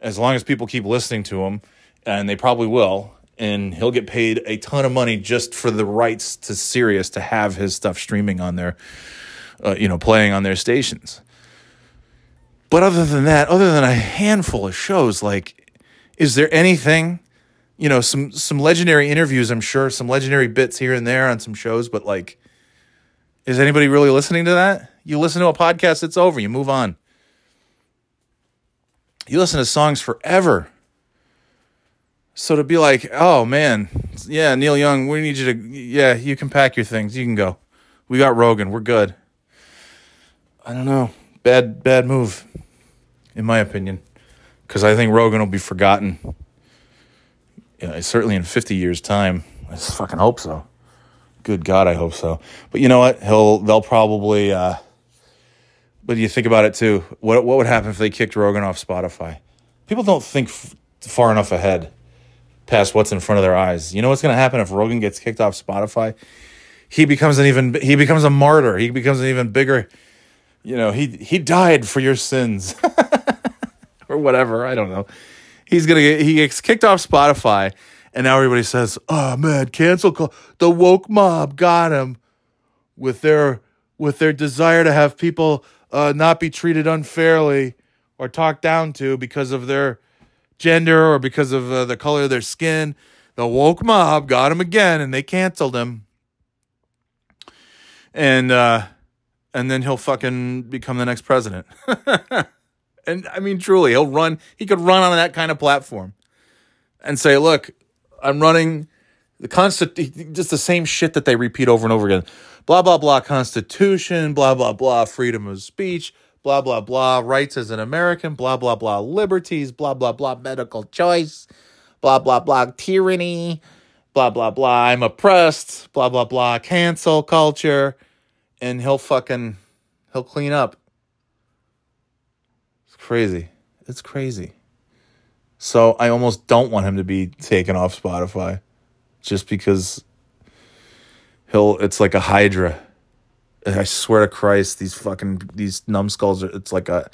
Speaker 1: as long as people keep listening to him, and they probably will. And he'll get paid a ton of money just for the rights to Sirius to have his stuff streaming on their, uh, you know, playing on their stations. But other than that, other than a handful of shows, like, is there anything you know some some legendary interviews i'm sure some legendary bits here and there on some shows but like is anybody really listening to that? You listen to a podcast it's over you move on. You listen to songs forever. So to be like oh man yeah neil young we need you to yeah you can pack your things you can go. We got rogan we're good. I don't know bad bad move in my opinion because i think rogan will be forgotten you know, certainly in 50 years' time. I fucking hope so. Good God, I hope so. But you know what? He'll they'll probably. Uh, but you think about it too. What what would happen if they kicked Rogan off Spotify? People don't think f- far enough ahead, past what's in front of their eyes. You know what's going to happen if Rogan gets kicked off Spotify? He becomes an even he becomes a martyr. He becomes an even bigger. You know he he died for your sins, or whatever. I don't know he's gonna get he gets kicked off Spotify, and now everybody says, "Oh man, cancel call. the woke mob got him with their with their desire to have people uh, not be treated unfairly or talked down to because of their gender or because of uh, the color of their skin." The woke mob got him again, and they canceled him. And uh, and then he'll fucking become the next president. And I mean, truly, he'll run, he could run on that kind of platform and say, look, I'm running the constant, just the same shit that they repeat over and over again. Blah, blah, blah, Constitution, blah, blah, blah, freedom of speech, blah, blah, blah, rights as an American, blah, blah, blah, liberties, blah, blah, blah, medical choice, blah, blah, blah, tyranny, blah, blah, blah, I'm oppressed, blah, blah, blah, cancel culture. And he'll fucking, he'll clean up crazy. It's crazy. So I almost don't want him to be taken off Spotify just because he'll it's like a hydra. I swear to Christ, these fucking these numbskulls are it's like a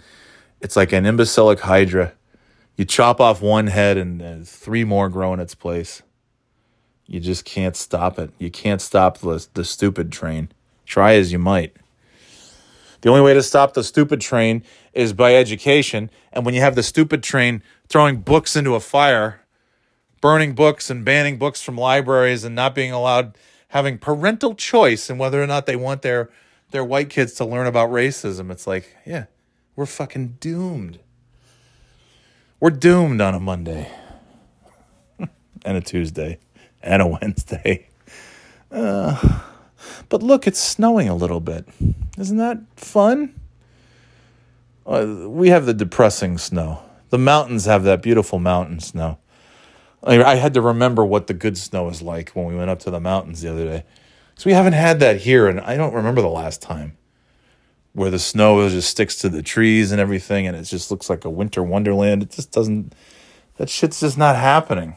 Speaker 1: it's like an imbecilic hydra. You chop off one head and uh, three more grow in its place. You just can't stop it. You can't stop the the stupid train. Try as you might. The only way to stop the stupid train is by education. And when you have the stupid train throwing books into a fire, burning books and banning books from libraries and not being allowed having parental choice in whether or not they want their their white kids to learn about racism, it's like, yeah, we're fucking doomed. We're doomed on a Monday and a Tuesday and a Wednesday. Uh, but look, it's snowing a little bit. Isn't that fun? Uh, we have the depressing snow. The mountains have that beautiful mountain snow. I, I had to remember what the good snow is like when we went up to the mountains the other day. So we haven't had that here, and I don't remember the last time where the snow just sticks to the trees and everything, and it just looks like a winter wonderland. It just doesn't. That shit's just not happening.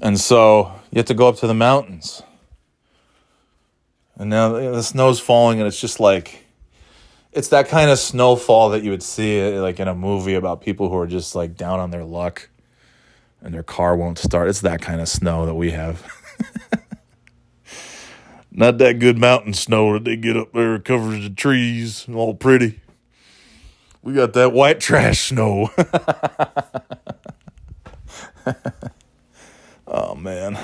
Speaker 1: And so you have to go up to the mountains. And now the snow's falling, and it's just like it's that kind of snowfall that you would see uh, like in a movie about people who are just like down on their luck and their car won't start. It's that kind of snow that we have. Not that good mountain snow that they get up there, covers the trees, all pretty. We got that white trash snow. oh man.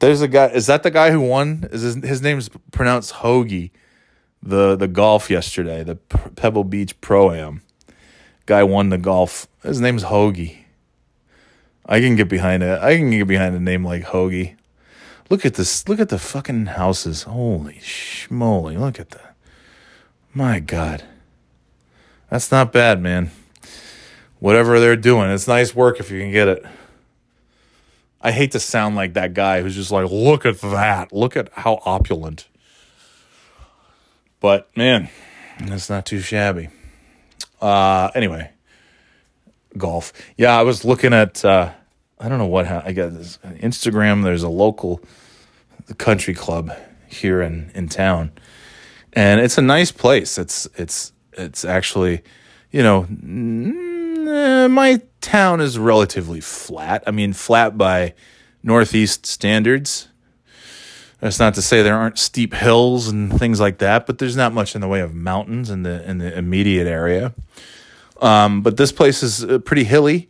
Speaker 1: There's a guy. Is that the guy who won? Is his, his name's pronounced Hoagie? The the golf yesterday, the Pebble Beach Pro Am. Guy won the golf. His name's Hoagie. I can get behind it. I can get behind a name like Hoagie. Look at this. Look at the fucking houses. Holy schmoly. Look at that. My God. That's not bad, man. Whatever they're doing, it's nice work if you can get it. I hate to sound like that guy who's just like, look at that. Look at how opulent. But man, it's not too shabby. Uh, anyway, golf. Yeah, I was looking at. Uh, I don't know what I got this Instagram. There's a local country club here in in town, and it's a nice place. It's it's it's actually, you know, my town is relatively flat. I mean, flat by northeast standards. That's not to say there aren't steep hills and things like that, but there's not much in the way of mountains in the in the immediate area. Um, but this place is uh, pretty hilly,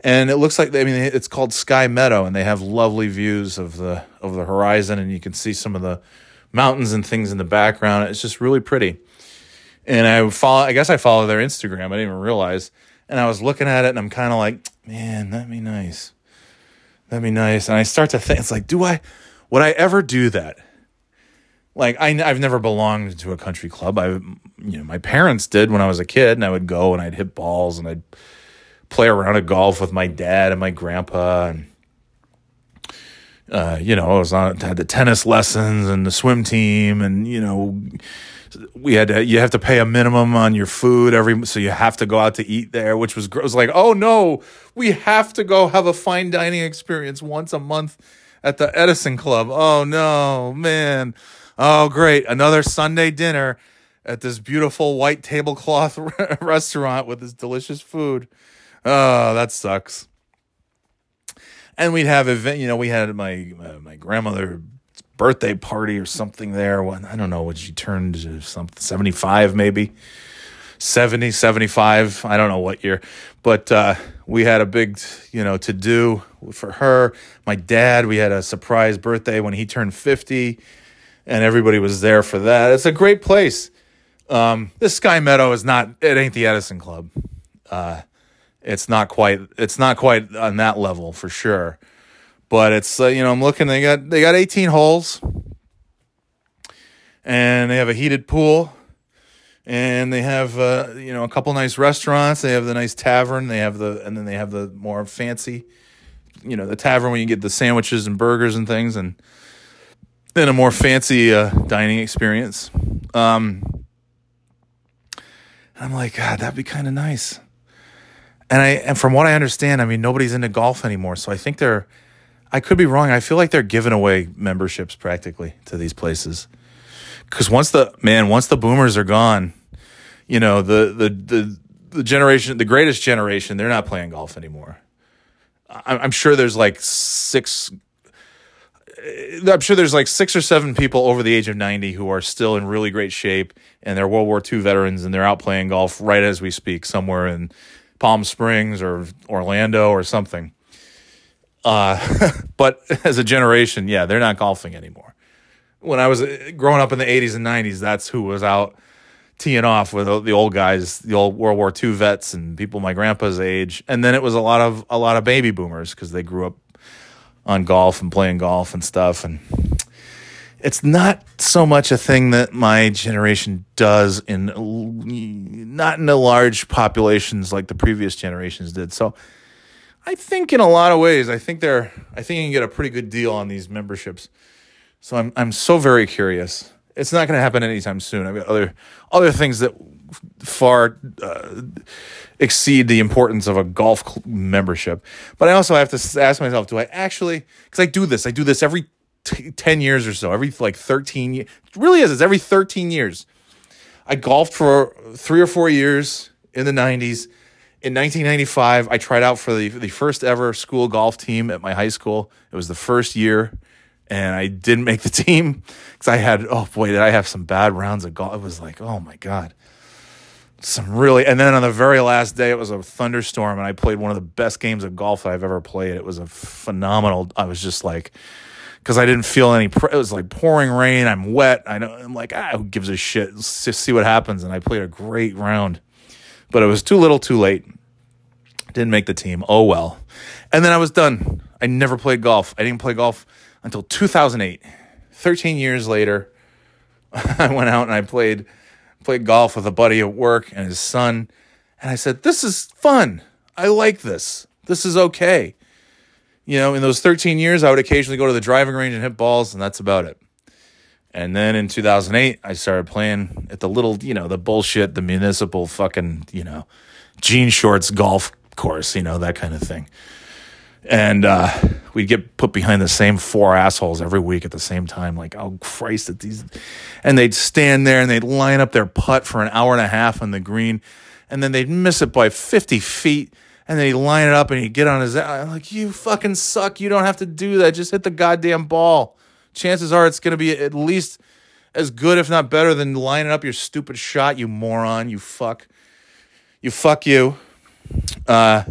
Speaker 1: and it looks like I mean it's called Sky Meadow, and they have lovely views of the of the horizon, and you can see some of the mountains and things in the background. It's just really pretty. And I follow, I guess I follow their Instagram. I didn't even realize, and I was looking at it, and I'm kind of like, man, that'd be nice. That'd be nice. And I start to think, it's like, do I, would I ever do that? Like I, I've never belonged to a country club. I, you know, my parents did when I was a kid, and I would go and I'd hit balls and I'd play around at golf with my dad and my grandpa, and uh, you know, I was on had the tennis lessons and the swim team, and you know, we had to, you have to pay a minimum on your food every, so you have to go out to eat there, which was, was like, oh no, we have to go have a fine dining experience once a month at the Edison Club. Oh no, man. Oh, great. Another Sunday dinner at this beautiful white tablecloth restaurant with this delicious food. Oh, that sucks. And we'd have event, you know, we had my uh, my grandmother birthday party or something there. When I don't know when she turned something 75 maybe. 70, 75, I don't know what year. But uh, we had a big, you know, to do for her. My dad, we had a surprise birthday when he turned 50 and everybody was there for that. It's a great place. Um, this Sky Meadow is not it ain't the Edison Club. Uh, it's not quite it's not quite on that level for sure. But it's uh, you know I'm looking they got they got 18 holes. And they have a heated pool and they have uh, you know a couple nice restaurants. They have the nice tavern. They have the and then they have the more fancy, you know, the tavern where you get the sandwiches and burgers and things, and then a more fancy uh, dining experience. Um, I'm like, God, that'd be kind of nice. And I and from what I understand, I mean, nobody's into golf anymore, so I think they're. I could be wrong. I feel like they're giving away memberships practically to these places. Because once the man, once the boomers are gone, you know the the the the generation, the greatest generation, they're not playing golf anymore. I'm sure there's like six I'm sure there's like six or seven people over the age of 90 who are still in really great shape and they're World War II veterans and they're out playing golf right as we speak somewhere in Palm Springs or Orlando or something. Uh, but as a generation, yeah, they're not golfing anymore. When I was uh, growing up in the 80s and 90s, that's who was out teeing off with the old guys, the old World War II vets and people my grandpa's age. And then it was a lot of a lot of baby boomers because they grew up on golf and playing golf and stuff. And it's not so much a thing that my generation does in not in the large populations like the previous generations did. So I think in a lot of ways, I think they're I think you can get a pretty good deal on these memberships. So I'm I'm so very curious. It's not going to happen anytime soon. I've got other other things that far uh, exceed the importance of a golf membership. But I also have to ask myself, do I actually? Because I do this. I do this every t- ten years or so. Every like thirteen. It really is. It's every thirteen years. I golfed for three or four years in the 90s. In 1995, I tried out for the, the first ever school golf team at my high school. It was the first year, and I didn't make the team because I had, oh boy, did I have some bad rounds of golf. It was like, oh my God. Some really, and then on the very last day, it was a thunderstorm, and I played one of the best games of golf I've ever played. It was a phenomenal, I was just like, because I didn't feel any. It was like pouring rain. I'm wet. I know. I'm like, ah, who gives a shit? Let's just see what happens. And I played a great round, but it was too little, too late. Didn't make the team. Oh well. And then I was done. I never played golf. I didn't play golf until 2008. 13 years later, I went out and I played played golf with a buddy at work and his son, and I said, "This is fun. I like this. This is okay." you know, in those 13 years, I would occasionally go to the driving range and hit balls, and that's about it. And then in 2008, I started playing at the little, you know, the bullshit, the municipal fucking, you know, jean shorts golf course, you know, that kind of thing. And uh, we'd get put behind the same four assholes every week at the same time. Like, oh Christ, at these, and they'd stand there and they'd line up their putt for an hour and a half on the green, and then they'd miss it by 50 feet and then he'd line it up and he'd get on his I'm like, you fucking suck. You don't have to do that. Just hit the goddamn ball. Chances are it's going to be at least as good, if not better, than lining up your stupid shot, you moron. You fuck. You fuck you. Uh,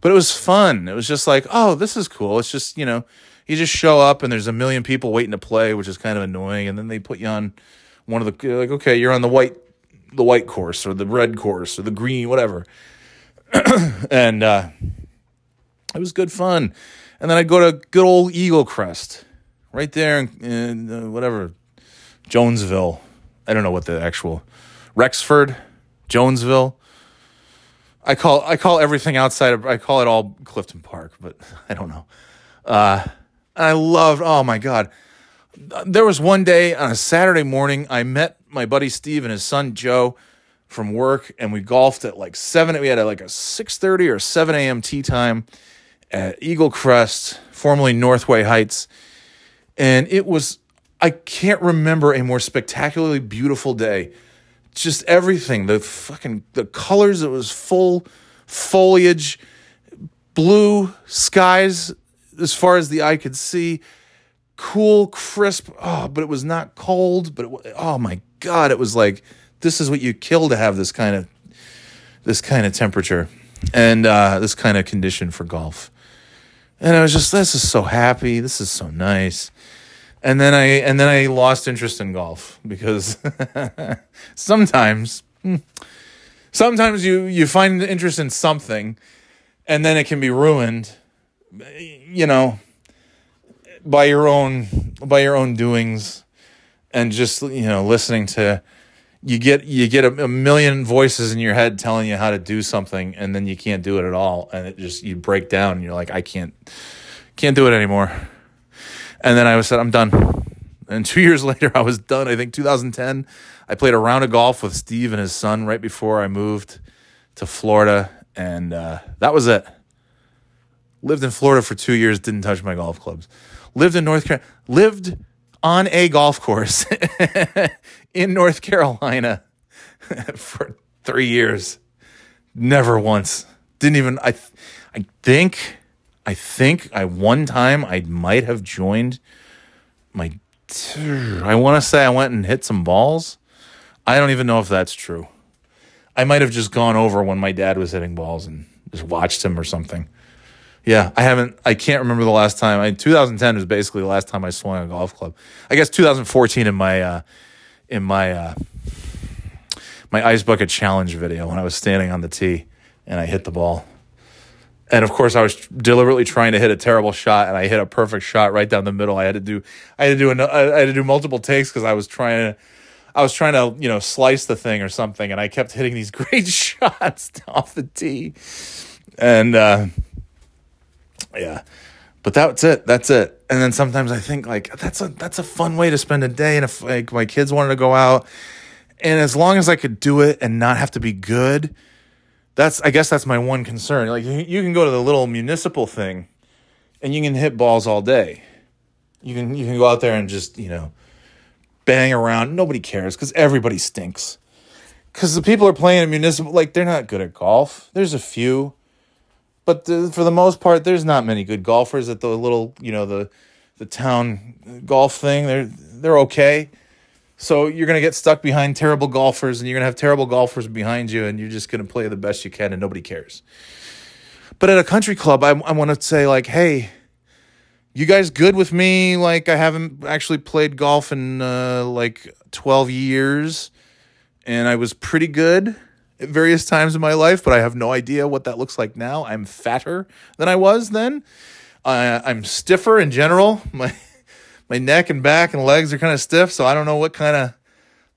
Speaker 1: but it was fun. It was just like, oh, this is cool. It's just, you know, you just show up and there's a million people waiting to play, which is kind of annoying. And then they put you on one of the, like, okay, you're on the white, the white course or the red course or the green, whatever and uh, it was good fun. And then I'd go to good old Eagle Crest, right there in, in uh, whatever Jonesville. I don't know what the actual Rexford, Jonesville. I call I call everything outside of I call it all Clifton Park, but I don't know. Uh, I loved. Oh my god, there was one day on a Saturday morning I met my buddy Steve and his son Joe from work and we golfed at like 7 we had a, like a 6.30 or 7 a.m tee time at eagle crest formerly northway heights and it was i can't remember a more spectacularly beautiful day just everything the fucking the colors it was full foliage blue skies as far as the eye could see cool crisp oh but it was not cold but it, oh my god it was like this is what you kill to have this kind of this kind of temperature and uh, this kind of condition for golf. And I was just, this is so happy. This is so nice. And then I and then I lost interest in golf because sometimes hmm, sometimes you you find interest in something and then it can be ruined you know by your own by your own doings and just you know listening to you get you get a, a, million voices in your head telling you how to do something and then you can't do it at all and it just you break down and you're like I can't can't do it anymore. And then I was said I'm done. And 2 years later I was done. I think 2010 I played a round of golf with Steve and his son right before I moved to Florida and uh, that was it. Lived in Florida for 2 years, didn't touch my golf clubs. Lived in North Carolina, lived on a golf course in North Carolina for three years. Never once. Didn't even. I. I think. I think I one time I might have joined my. I want to say I went and hit some balls. I don't even know if that's true. I might have just gone over when my dad was hitting balls and just watched him or something. Yeah, I haven't. I can't remember the last time. I 2010 was basically the last time I swung a golf club. I guess 2014 in my uh, in my uh, my ice bucket challenge video when I was standing on the tee and I hit the ball. And of course, I was deliberately trying to hit a terrible shot, and I hit a perfect shot right down the middle. I had to do, I had to do, an, I had to do multiple takes because I was trying to, I was trying to, you know, slice the thing or something, and I kept hitting these great shots off the tee, and uh, yeah. But that's it. That's it. And then sometimes I think like that's a that's a fun way to spend a day. And if like my kids wanted to go out, and as long as I could do it and not have to be good, that's I guess that's my one concern. Like you can go to the little municipal thing, and you can hit balls all day. You can you can go out there and just you know bang around. Nobody cares because everybody stinks. because the people are playing at municipal, like they're not good at golf. There's a few, but the, for the most part, there's not many good golfers at the little, you know, the the town golf thing. They're they're okay. So you're gonna get stuck behind terrible golfers, and you're gonna have terrible golfers behind you, and you're just gonna play the best you can, and nobody cares. But at a country club, I, I want to say like, hey, you guys good with me? Like I haven't actually played golf in uh, like 12 years, and I was pretty good at various times in my life, but I have no idea what that looks like now. I'm fatter than I was then. Uh, I'm stiffer in general. My my neck and back and legs are kind of stiff, so I don't know what kind of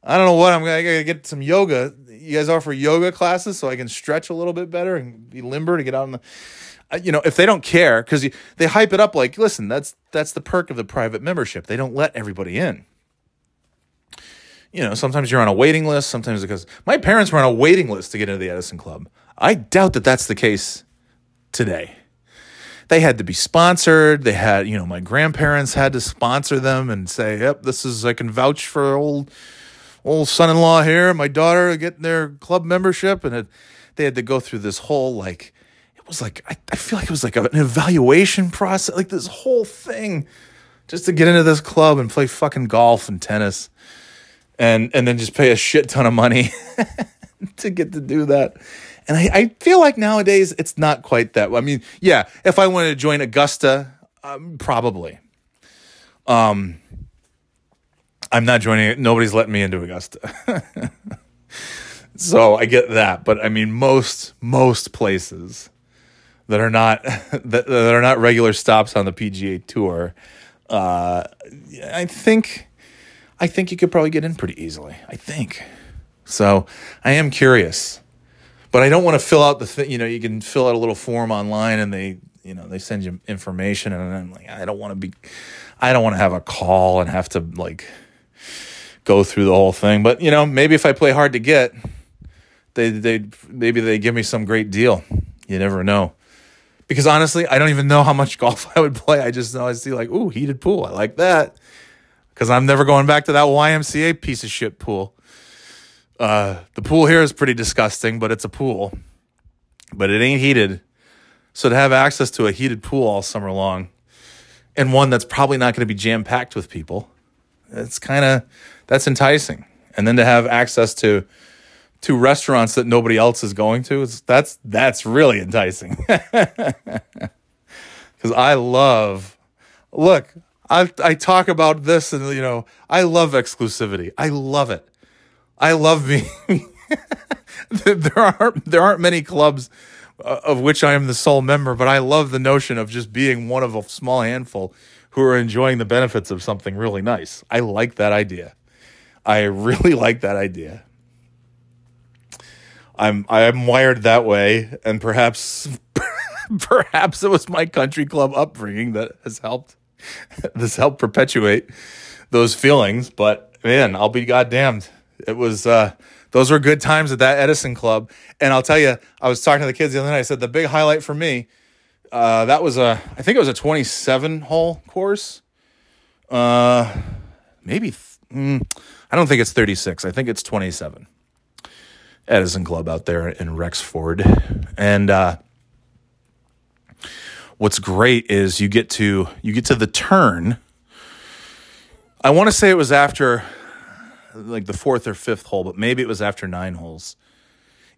Speaker 1: I don't know what I'm gonna, I gotta get some yoga. You guys offer yoga classes so I can stretch a little bit better and be limber to get out in the. Uh, you know, if they don't care, because they hype it up like, listen, that's that's the perk of the private membership. They don't let everybody in. You know, sometimes you're on a waiting list. Sometimes because my parents were on a waiting list to get into the Edison Club. I doubt that that's the case today they had to be sponsored. They had, you know, my grandparents had to sponsor them and say, "Yep, this is I can vouch for old old son-in-law here, my daughter getting their club membership." And it, they had to go through this whole like it was like I, I feel like it was like an evaluation process, like this whole thing just to get into this club and play fucking golf and tennis. And and then just pay a shit ton of money to get to do that. And I, I feel like nowadays it's not quite that. I mean, yeah, if I wanted to join Augusta, um, probably. Um, I'm not joining it. Nobody's letting me into Augusta. so I get that, but I mean most most places that are not that, that are not regular stops on the PGA Tour, uh, I think I think you could probably get in pretty easily. I think. So I am curious but I don't want to fill out the thing. You know, you can fill out a little form online, and they, you know, they send you information, and I'm like, I don't want to be, I don't want to have a call and have to like go through the whole thing. But you know, maybe if I play hard to get, they they maybe they give me some great deal. You never know. Because honestly, I don't even know how much golf I would play. I just know I see like, ooh, heated pool. I like that. Because I'm never going back to that YMCA piece of shit pool. Uh, the pool here is pretty disgusting, but it's a pool. But it ain't heated. So to have access to a heated pool all summer long and one that's probably not going to be jam packed with people, it's kind of that's enticing. And then to have access to to restaurants that nobody else is going to, that's that's really enticing. Cuz I love look, I I talk about this and you know, I love exclusivity. I love it. I love being. there aren't there aren't many clubs uh, of which I am the sole member, but I love the notion of just being one of a small handful who are enjoying the benefits of something really nice. I like that idea. I really like that idea. I'm I'm wired that way, and perhaps perhaps it was my country club upbringing that has helped this helped perpetuate those feelings. But man, I'll be goddamned. It was uh, those were good times at that Edison Club. And I'll tell you, I was talking to the kids the other night. I said the big highlight for me, uh, that was a I think it was a 27 hole course. Uh, maybe mm, I don't think it's 36. I think it's 27. Edison Club out there in Rexford, and uh, what's great is you get to you get to the turn. I want to say it was after like the fourth or fifth hole, but maybe it was after nine holes.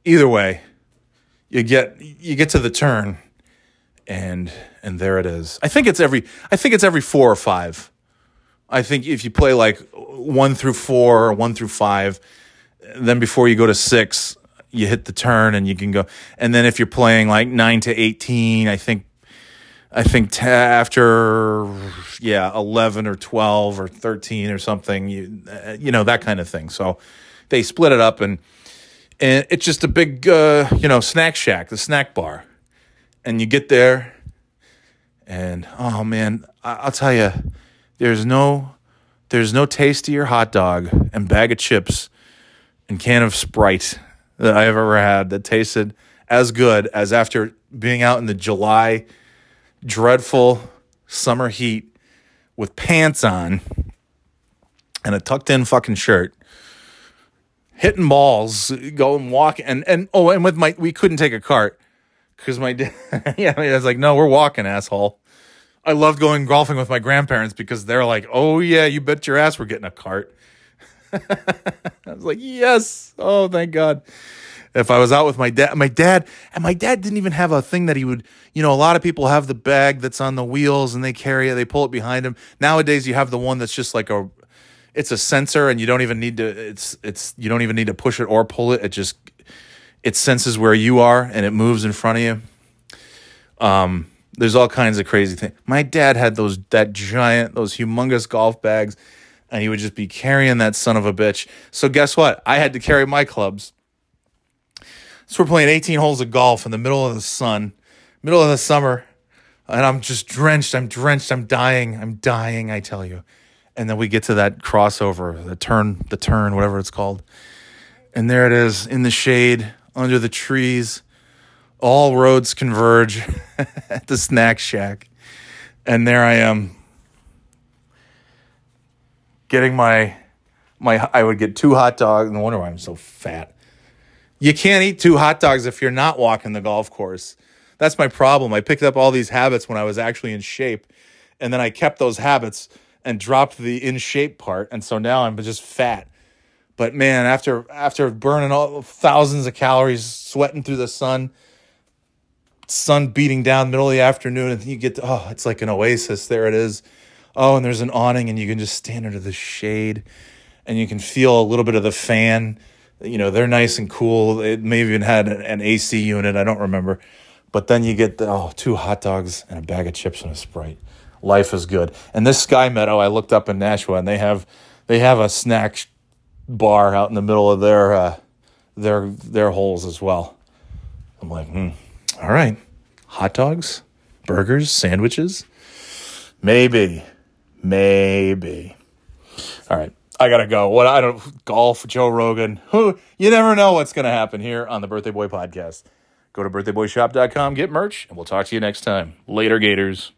Speaker 1: Either way, you get you get to the turn, and and there it is. I think it's every I think it's every four or five. I think if you play like one through four or one through five, then before you go to six, you hit the turn and you can go. And then if you're playing like nine to eighteen, I think I think t- after yeah, 11 or 12 or 13 or something, you uh, you know that kind of thing. So they split it up and and it's just a big uh, you know, snack shack, the snack bar. And you get there and oh man, I- I'll tell you there's no there's no tastier hot dog and bag of chips and can of Sprite that I've ever had that tasted as good as after being out in the July dreadful summer heat with pants on and a tucked in fucking shirt, hitting balls, going walking, and and oh, and with my we couldn't take a cart because my dad, yeah, I was like, no, we're walking, asshole. I loved going golfing with my grandparents because they're like, oh yeah, you bet your ass we're getting a cart. I was like, yes, oh thank God. If I was out with my dad, my dad, and my dad didn't even have a thing that he would, you know, a lot of people have the bag that's on the wheels and they carry it, they pull it behind them. Nowadays, you have the one that's just like a, it's a sensor and you don't even need to, it's, it's, you don't even need to push it or pull it. It just, it senses where you are and it moves in front of you. Um, there's all kinds of crazy things. My dad had those, that giant, those humongous golf bags and he would just be carrying that son of a bitch. So guess what? I had to carry my clubs so we're playing 18 holes of golf in the middle of the sun, middle of the summer, and I'm just drenched. I'm drenched. I'm dying. I'm dying. I tell you. And then we get to that crossover, the turn, the turn, whatever it's called, and there it is in the shade under the trees. All roads converge at the snack shack, and there I am getting my my. I would get two hot dogs. No wonder why I'm so fat you can't eat two hot dogs if you're not walking the golf course. That's my problem. I picked up all these habits when I was actually in shape, and then I kept those habits and dropped the in shape part, and so now I'm just fat. But man, after after burning all thousands of calories, sweating through the sun, sun beating down middle of the afternoon, and you get to, oh, it's like an oasis. There it is. Oh, and there's an awning, and you can just stand under the shade, and you can feel a little bit of the fan you know they're nice and cool. It may even had an AC unit. I don't remember, but then you get the, oh two hot dogs and a bag of chips and a sprite. Life is good. And this Sky Meadow, I looked up in Nashua, and they have they have a snack bar out in the middle of their uh, their their holes as well. I'm like, hmm, all right, hot dogs, burgers, sandwiches, maybe, maybe. All right. I gotta go. What I don't golf, Joe Rogan. Who you never know what's gonna happen here on the Birthday Boy Podcast. Go to birthdayboyshop.com, get merch, and we'll talk to you next time. Later, Gators.